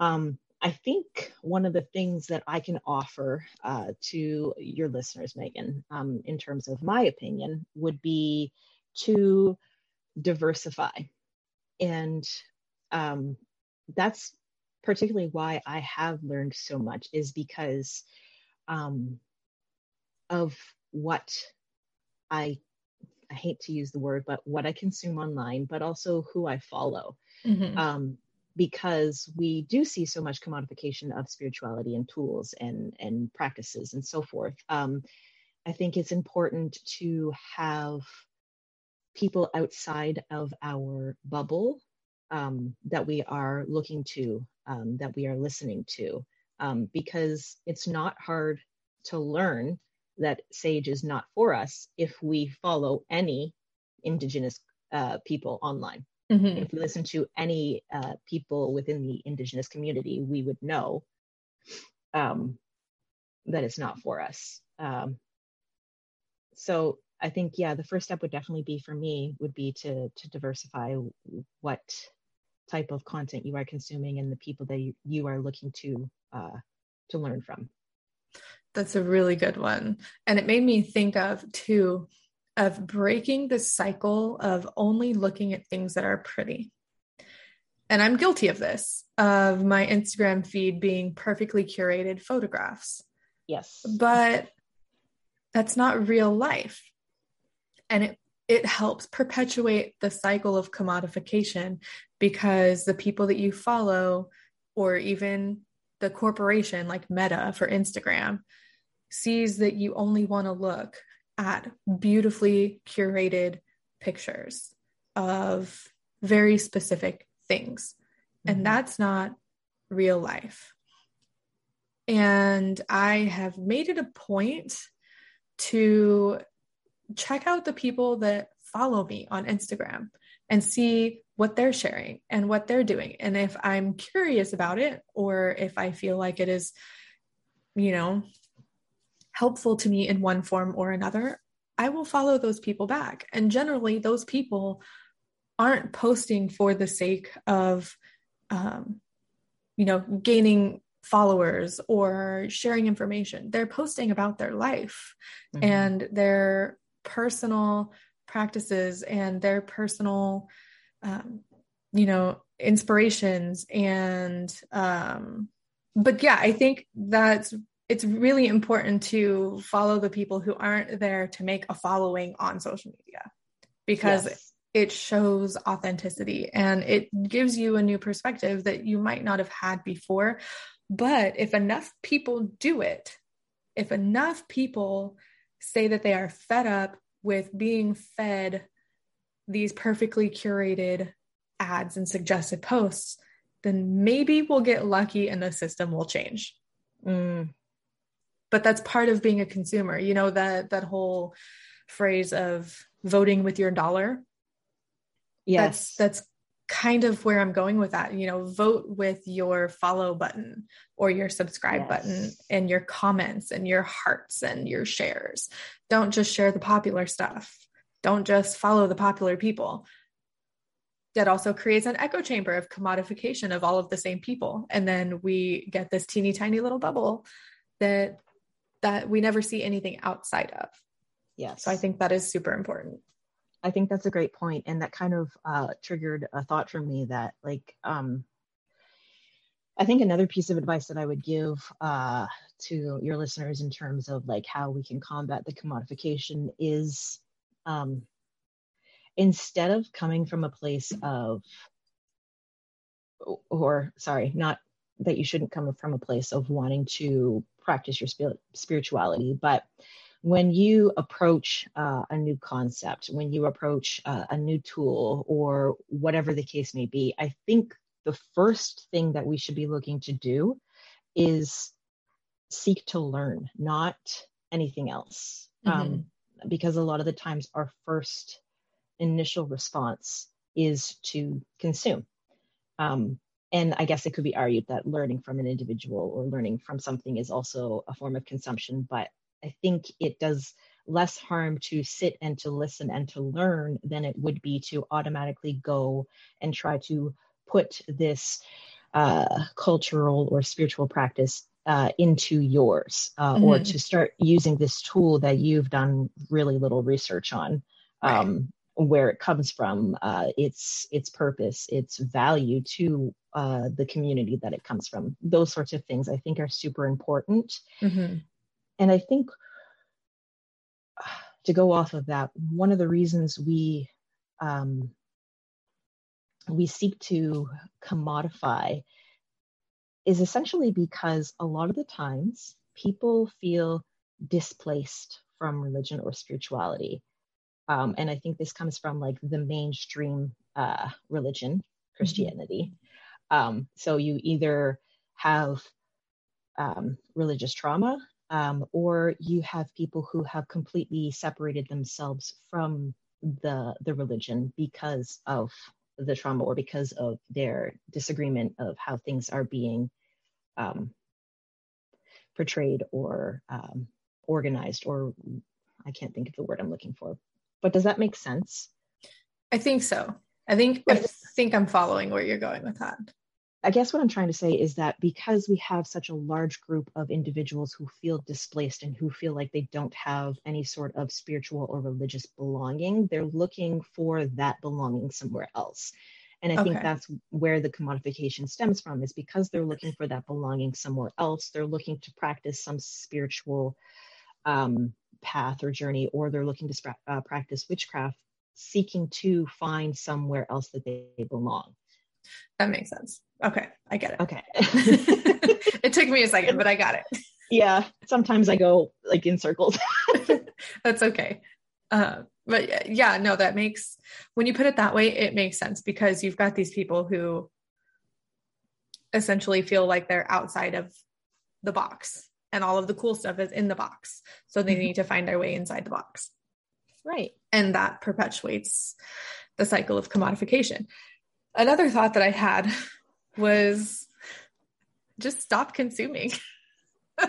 B: Um, I think one of the things that I can offer uh, to your listeners, Megan, um, in terms of my opinion, would be to diversify. And um, that's particularly why I have learned so much, is because um, of what I, I hate to use the word, but what I consume online, but also who I follow
A: Mhm.
B: um, because we do see so much commodification of spirituality and tools and and practices and so forth. Um, I think it's important to have people outside of our bubble um, that we are looking to, um, that we are listening to, um, because it's not hard to learn that sage is not for us if we follow any indigenous uh, people online
A: Mhm.
B: if we listen to any uh, people within the indigenous community, we would know um, that it's not for us. Um, so I think, yeah, the first step would definitely be for me would be to to diversify what type of content you are consuming and the people that you, you are looking to uh, to learn from.
A: That's a really good one. And it made me think of too of breaking the cycle of only looking at things that are pretty. And I'm guilty of this, of my Instagram feed being perfectly curated photographs.
B: Yes.
A: But that's not real life. And it it helps perpetuate the cycle of commodification because the people that you follow or even the corporation like Meta for Instagram sees that you only want to look at beautifully curated pictures of very specific things. Mm-hmm. And that's not real life. And I have made it a point to check out the people that follow me on Instagram and see what they're sharing and what they're doing. And if I'm curious about it, or if I feel like it is, you know, helpful to me in one form or another, I will follow those people back. And generally, those people aren't posting for the sake of, um, you know, gaining followers or sharing information. They're posting about their life mm-hmm. and their personal practices and their personal, um, you know, inspirations. And, um, but yeah, I think that's it's really important to follow the people who aren't there to make a following on social media because yes. it shows authenticity and it gives you a new perspective that you might not have had before. But if enough people do it, if enough people say that they are fed up with being fed these perfectly curated ads and suggested posts, then maybe we'll get lucky and the system will change. Mm. But that's part of being a consumer. You know that that whole phrase of voting with your dollar.
B: Yes,
A: that's, that's kind of where I'm going with that. You know, vote with your follow button or your subscribe yes. button and your comments and your hearts and your shares. Don't just share the popular stuff. Don't just follow the popular people. That also creates an echo chamber of commodification of all of the same people. And then we get this teeny tiny little bubble that that we never see anything outside of.
B: Yes.
A: So I think that is super important.
B: I think that's a great point, and that kind of uh, triggered a thought for me that, like, um, I think another piece of advice that I would give uh, to your listeners in terms of like how we can combat the commodification is um, instead of coming from a place of, or sorry, not that you shouldn't come from a place of wanting to practice your spirituality, but when you approach uh, a new concept, when you approach uh, a new tool, or whatever the case may be, I think the first thing that we should be looking to do is seek to learn, not anything else. Mm-hmm. Um, because a lot of the times our first initial response is to consume. Um, and I guess it could be argued that learning from an individual or learning from something is also a form of consumption, but I think it does less harm to sit and to listen and to learn than it would be to automatically go and try to put this uh, cultural or spiritual practice uh, into yours uh, mm-hmm. or to start using this tool that you've done really little research on um, right. where it comes from uh, its its purpose its value to uh, the community that it comes from those sorts of things i think are super important mm-hmm. And I think to go off of that, one of the reasons we um, we seek to commodify is essentially because a lot of the times people feel displaced from religion or spirituality. Um, and I think this comes from like the mainstream uh, religion, mm-hmm. Christianity. Mm-hmm. Um, so you either have um, religious trauma um, or you have people who have completely separated themselves from the the religion because of the trauma or because of their disagreement of how things are being um, portrayed or um, organized or i can't think of the word i'm looking for. But does that make sense?
A: I think so. I think i think i'm following where you're going with that
B: I guess what I'm trying to say is that because we have such a large group of individuals who feel displaced and who feel like they don't have any sort of spiritual or religious belonging, they're looking for that belonging somewhere else. And I okay. think that's where the commodification stems from, is because they're looking for that belonging somewhere else. They're looking to practice some spiritual um, path or journey, or they're looking to uh, practice witchcraft seeking to find somewhere else that they belong.
A: That makes sense. Okay, I get it.
B: Okay.
A: it took me a second, but I got it.
B: Yeah, sometimes I go like in circles.
A: That's okay. Uh, but yeah, no, that makes when you put it that way, it makes sense because you've got these people who essentially feel like they're outside of the box and all of the cool stuff is in the box. So they mm-hmm. need to find their way inside the box.
B: Right.
A: And that perpetuates the cycle of commodification. Another thought that I had was just stop consuming.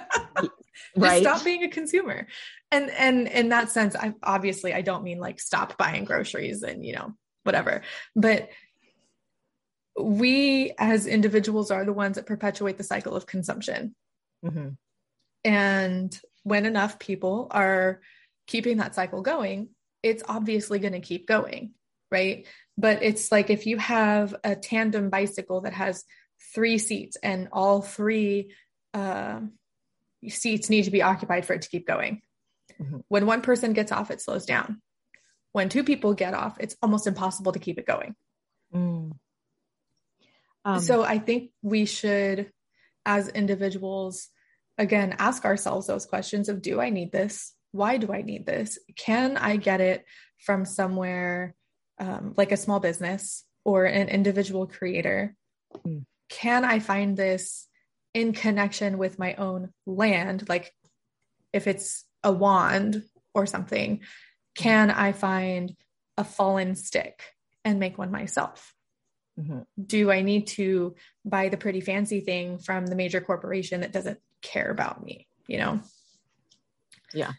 A: right. stop being a consumer. And and in that sense, I obviously I don't mean like stop buying groceries and you know, whatever. But we as individuals are the ones that perpetuate the cycle of consumption. Mm-hmm. And when enough people are keeping that cycle going, it's obviously going to keep going, right? But it's like if you have a tandem bicycle that has three seats and all three uh, seats need to be occupied for it to keep going. Mm-hmm. When one person gets off, it slows down. When two people get off, it's almost impossible to keep it going. Mm. Um, so I think we should, as individuals, again, ask ourselves those questions of do I need this? Why do I need this? Can I get it from somewhere um, like a small business or an individual creator? Mm. Can I find this in connection with my own land? Like if it's a wand or something, can I find a fallen stick and make one myself? Mm-hmm. Do I need to buy the pretty fancy thing from the major corporation that doesn't care about me? You know?
B: Yeah.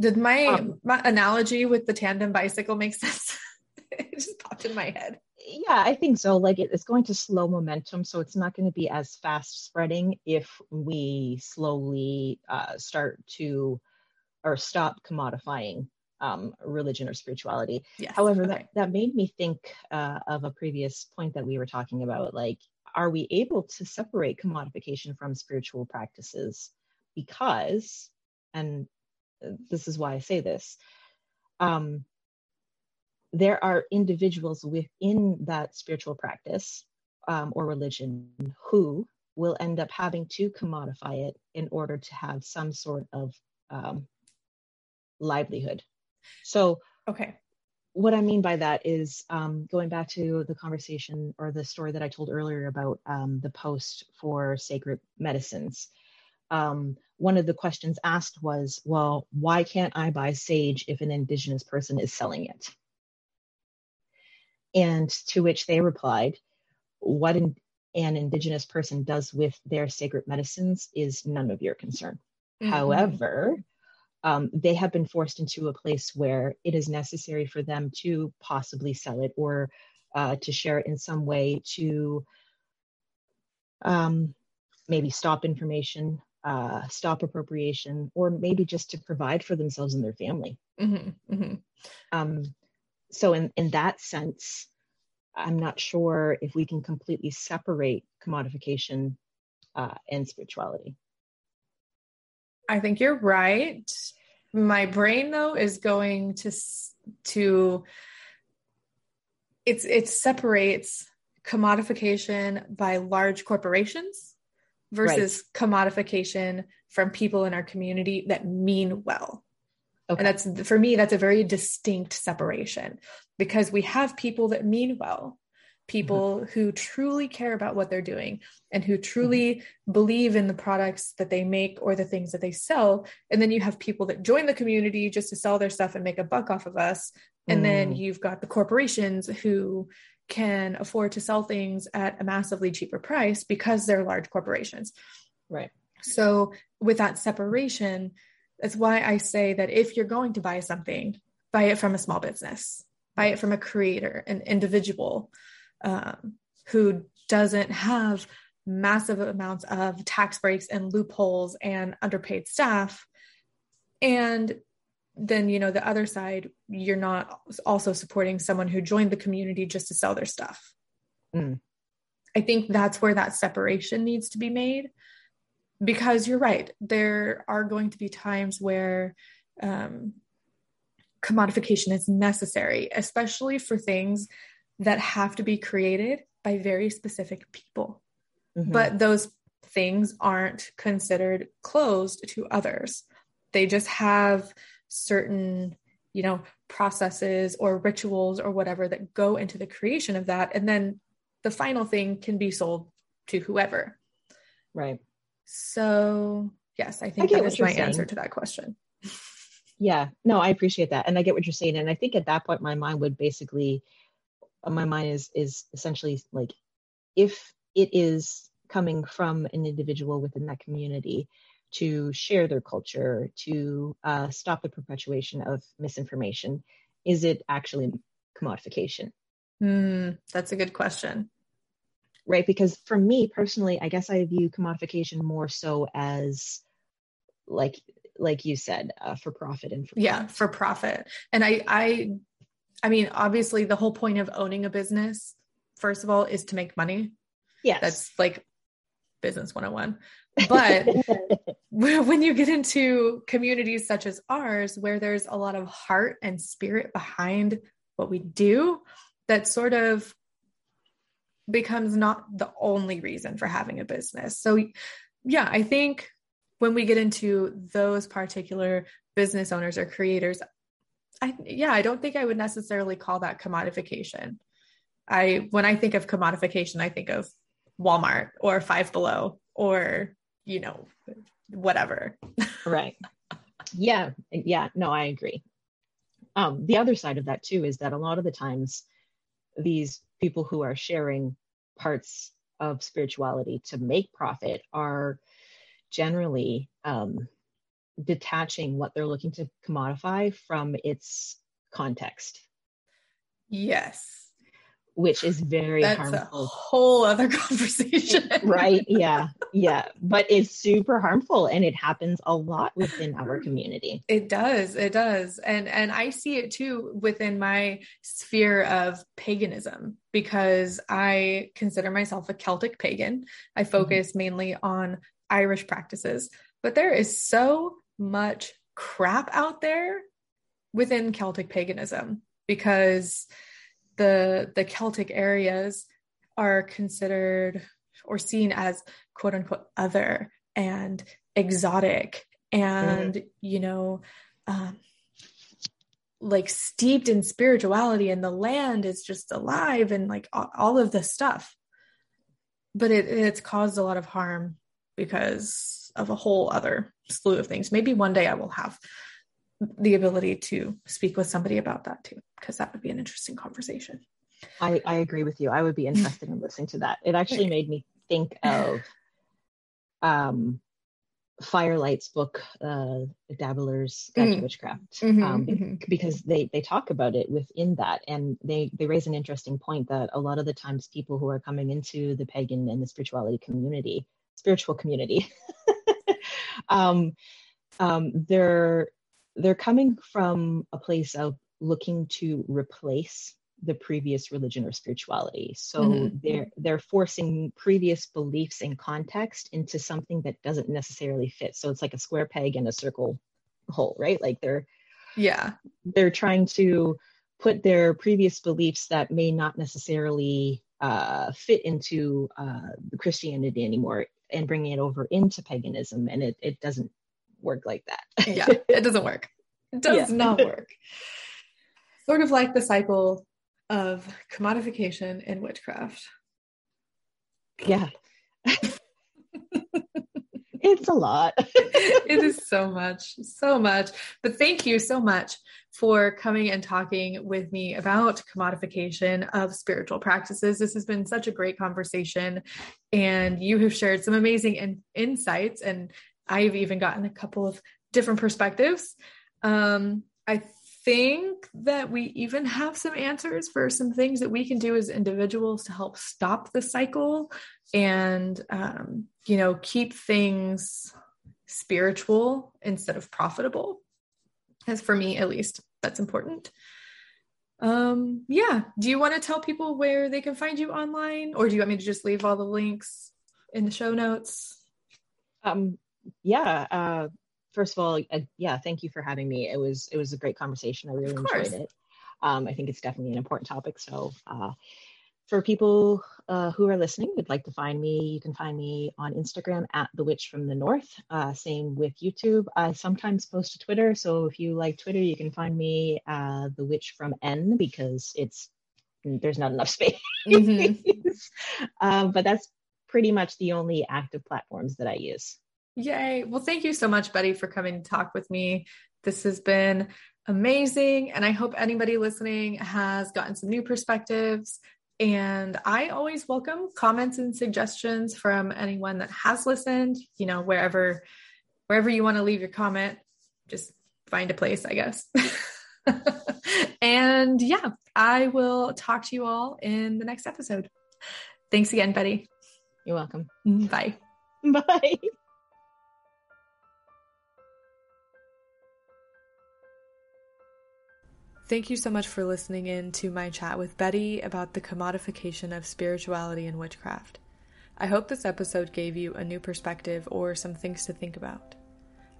A: Did my, um, my analogy with the tandem bicycle make sense? it just popped in my head.
B: Yeah, I think so. Like it, it's going to slow momentum, so it's not going to be as fast spreading if we slowly uh, start to or stop commodifying um, religion or spirituality. Yes. However, okay. that, that made me think uh, of a previous point that we were talking about. Like, are we able to separate commodification from spiritual practices? Because, and this is why I say this, um, there are individuals within that spiritual practice um, or religion who will end up having to commodify it in order to have some sort of um, livelihood so,
A: okay.
B: What I mean by that is um, going back to the conversation or the story that I told earlier about um, the post for sacred medicines. Um, one of the questions asked was, well, why can't I buy sage if an Indigenous person is selling it? And to which they replied, what an, an Indigenous person does with their sacred medicines is none of your concern. Mm-hmm. However, um, they have been forced into a place where it is necessary for them to possibly sell it or uh, to share it in some way to um, maybe stop information, uh, stop appropriation, or maybe just to provide for themselves and their family. Mm-hmm, mm-hmm. Um, so, in, in that sense, I'm not sure if we can completely separate commodification uh, and spirituality.
A: I think you're right. My brain though is going to to it's it separates commodification by large corporations versus right. commodification from people in our community that mean well. Okay. And that's for me, that's a very distinct separation because we have people that mean well people mm-hmm. who truly care about what they're doing and who truly mm-hmm. believe in the products that they make or the things that they sell. And then you have people that join the community just to sell their stuff and make a buck off of us. And mm. then you've got the corporations who can afford to sell things at a massively cheaper price because they're large corporations.
B: Right.
A: So, with that separation, that's why I say that if you're going to buy something, buy it from a small business, buy it from a creator, an individual um, who doesn't have massive amounts of tax breaks and loopholes and underpaid staff and then you know the other side you're not also supporting someone who joined the community just to sell their stuff mm. i think that's where that separation needs to be made because you're right there are going to be times where um, commodification is necessary, especially for things that have to be created by very specific people. Mm-hmm. But those things aren't considered closed to others. They just have certain, you know, processes or rituals or whatever that go into the creation of that. And then the final thing can be sold to whoever.
B: Right.
A: So, yes, I think I that is my saying. answer to that question.
B: Yeah, no, I appreciate that. And I get what you're saying. And I think at that point, my mind would basically, my mind is, is essentially like, if it is coming from an individual within that community to share their culture, to uh, stop the perpetuation of misinformation, is it actually commodification?
A: Mm, that's a good question.
B: Right. Because for me personally, I guess I view commodification more so as like like you said uh, for profit and
A: for yeah for profit and i i i mean obviously the whole point of owning a business first of all is to make money
B: yeah
A: that's like business 101 but when you get into communities such as ours where there's a lot of heart and spirit behind what we do that sort of becomes not the only reason for having a business so yeah i think when we get into those particular business owners or creators, I yeah, I don't think I would necessarily call that commodification. I when I think of commodification, I think of Walmart or Five Below or you know whatever.
B: right. Yeah. Yeah. No, I agree. Um, the other side of that too is that a lot of the times these people who are sharing parts of spirituality to make profit are generally um, detaching what they're looking to commodify from its context.
A: Yes.
B: Which is very That's harmful.
A: a whole other conversation.
B: right. Yeah. Yeah. But it's super harmful and it happens a lot within our community.
A: It does. It does. And and I see it too within my sphere of paganism because I consider myself a Celtic pagan. I mm-hmm. focus mm-hmm. mainly on Irish practices, but there is so much crap out there within Celtic paganism because the the Celtic areas are considered or seen as quote unquote other and exotic and mm-hmm. you know um, like steeped in spirituality and the land is just alive and like all of this stuff but it, it's caused a lot of harm because of a whole other slew of things. Maybe one day I will have the ability to speak with somebody about that too, because that would be an interesting conversation.
B: I, I agree with you. I would be interested in listening to that. It actually made me think of um, Fire Lyte's book, uh, Dabbler's Guide mm. to Witchcraft, mm-hmm, um, mm-hmm. because they they talk about it within that, and they they raise an interesting point that a lot of the times people who are coming into the pagan and the spirituality community spiritual community. um, um, they're they're coming from a place of looking to replace the previous religion or spirituality. So mm-hmm. they're they're forcing previous beliefs and context into something that doesn't necessarily fit. So it's like a square peg in a circle hole, right? Like they're
A: yeah,
B: they're trying to put their previous beliefs that may not necessarily uh, fit into uh, Christianity anymore and bringing it over into paganism and it, it doesn't work like that
A: yeah it doesn't work it does yeah. not work sort of like the cycle of commodification in witchcraft
B: yeah it's a lot.
A: it is so much, so much. But thank you so much for coming and talking with me about commodification of spiritual practices. This has been such a great conversation, and you have shared some amazing in- insights, and I've even gotten a couple of different perspectives. Um, I think that we even have some answers for some things that we can do as individuals to help stop the cycle and um, you know keep things spiritual instead of profitable. As for me at least that's important. Um yeah. Do you want to tell people where they can find you online or do you want me to just leave all the links in the show notes?
B: Um yeah uh first of all, uh, yeah, thank you for having me. It was it was a great conversation. I really enjoyed it. Um, I think it's definitely an important topic. So, uh, for people uh, who are listening, would like to find me, you can find me on Instagram at the Witch from the North. Uh, same with YouTube. I sometimes post to Twitter, so if you like Twitter, you can find me uh, the Witch from N because it's there's not enough space. Mm-hmm. Um, but that's pretty much the only active platforms that I use.
A: Yay. Well, thank you so much, Betty, for coming to talk with me. This has been amazing. And I hope anybody listening has gotten some new perspectives. And I always welcome comments and suggestions from anyone that has listened, you know, wherever wherever you want to leave your comment, just find a place, I guess. and yeah, I will talk to you all in the next episode. Thanks again, Betty.
B: You're welcome.
A: Bye.
B: Bye.
A: Thank you so much for listening in to my chat with Betty about the commodification of spirituality and witchcraft. I hope this episode gave you a new perspective or some things to think about.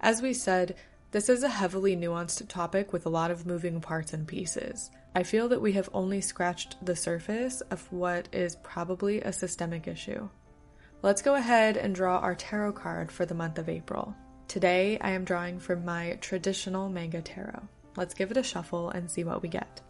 A: As we said, this is a heavily nuanced topic with a lot of moving parts and pieces. I feel that we have only scratched the surface of what is probably a systemic issue. Let's go ahead and draw our tarot card for the month of April. Today, I am drawing from my traditional manga tarot. Let's give it a shuffle and see what we get.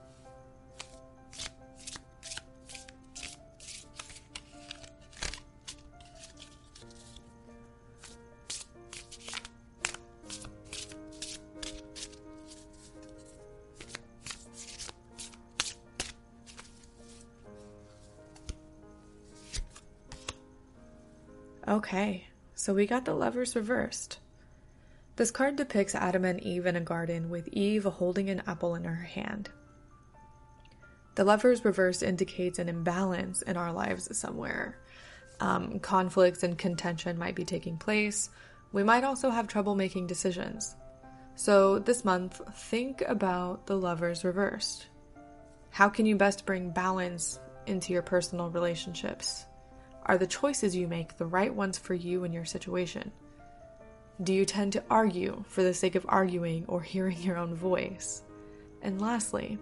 A: Okay, so we got the lovers reversed. This card depicts Adam and Eve in a garden with Eve holding an apple in her hand. The lovers reversed indicates an imbalance in our lives somewhere. Um, conflicts and contention might be taking place. We might also have trouble making decisions. So, this month, think about the lovers reversed. How can you best bring balance into your personal relationships? Are the choices you make the right ones for you and your situation? Do you tend to argue for the sake of arguing or hearing your own voice? And lastly,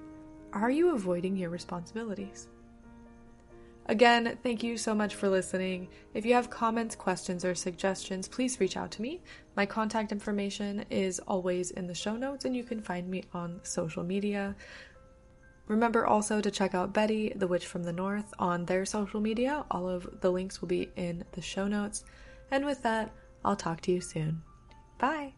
A: are you avoiding your responsibilities? Again, thank you so much for listening. If you have comments, questions, or suggestions, please reach out to me. My contact information is always in the show notes, and you can find me on social media. Remember also to check out Betty, the Witch from the North, on their social media. All of the links will be in the show notes. And with that, I'll talk to you soon. Bye.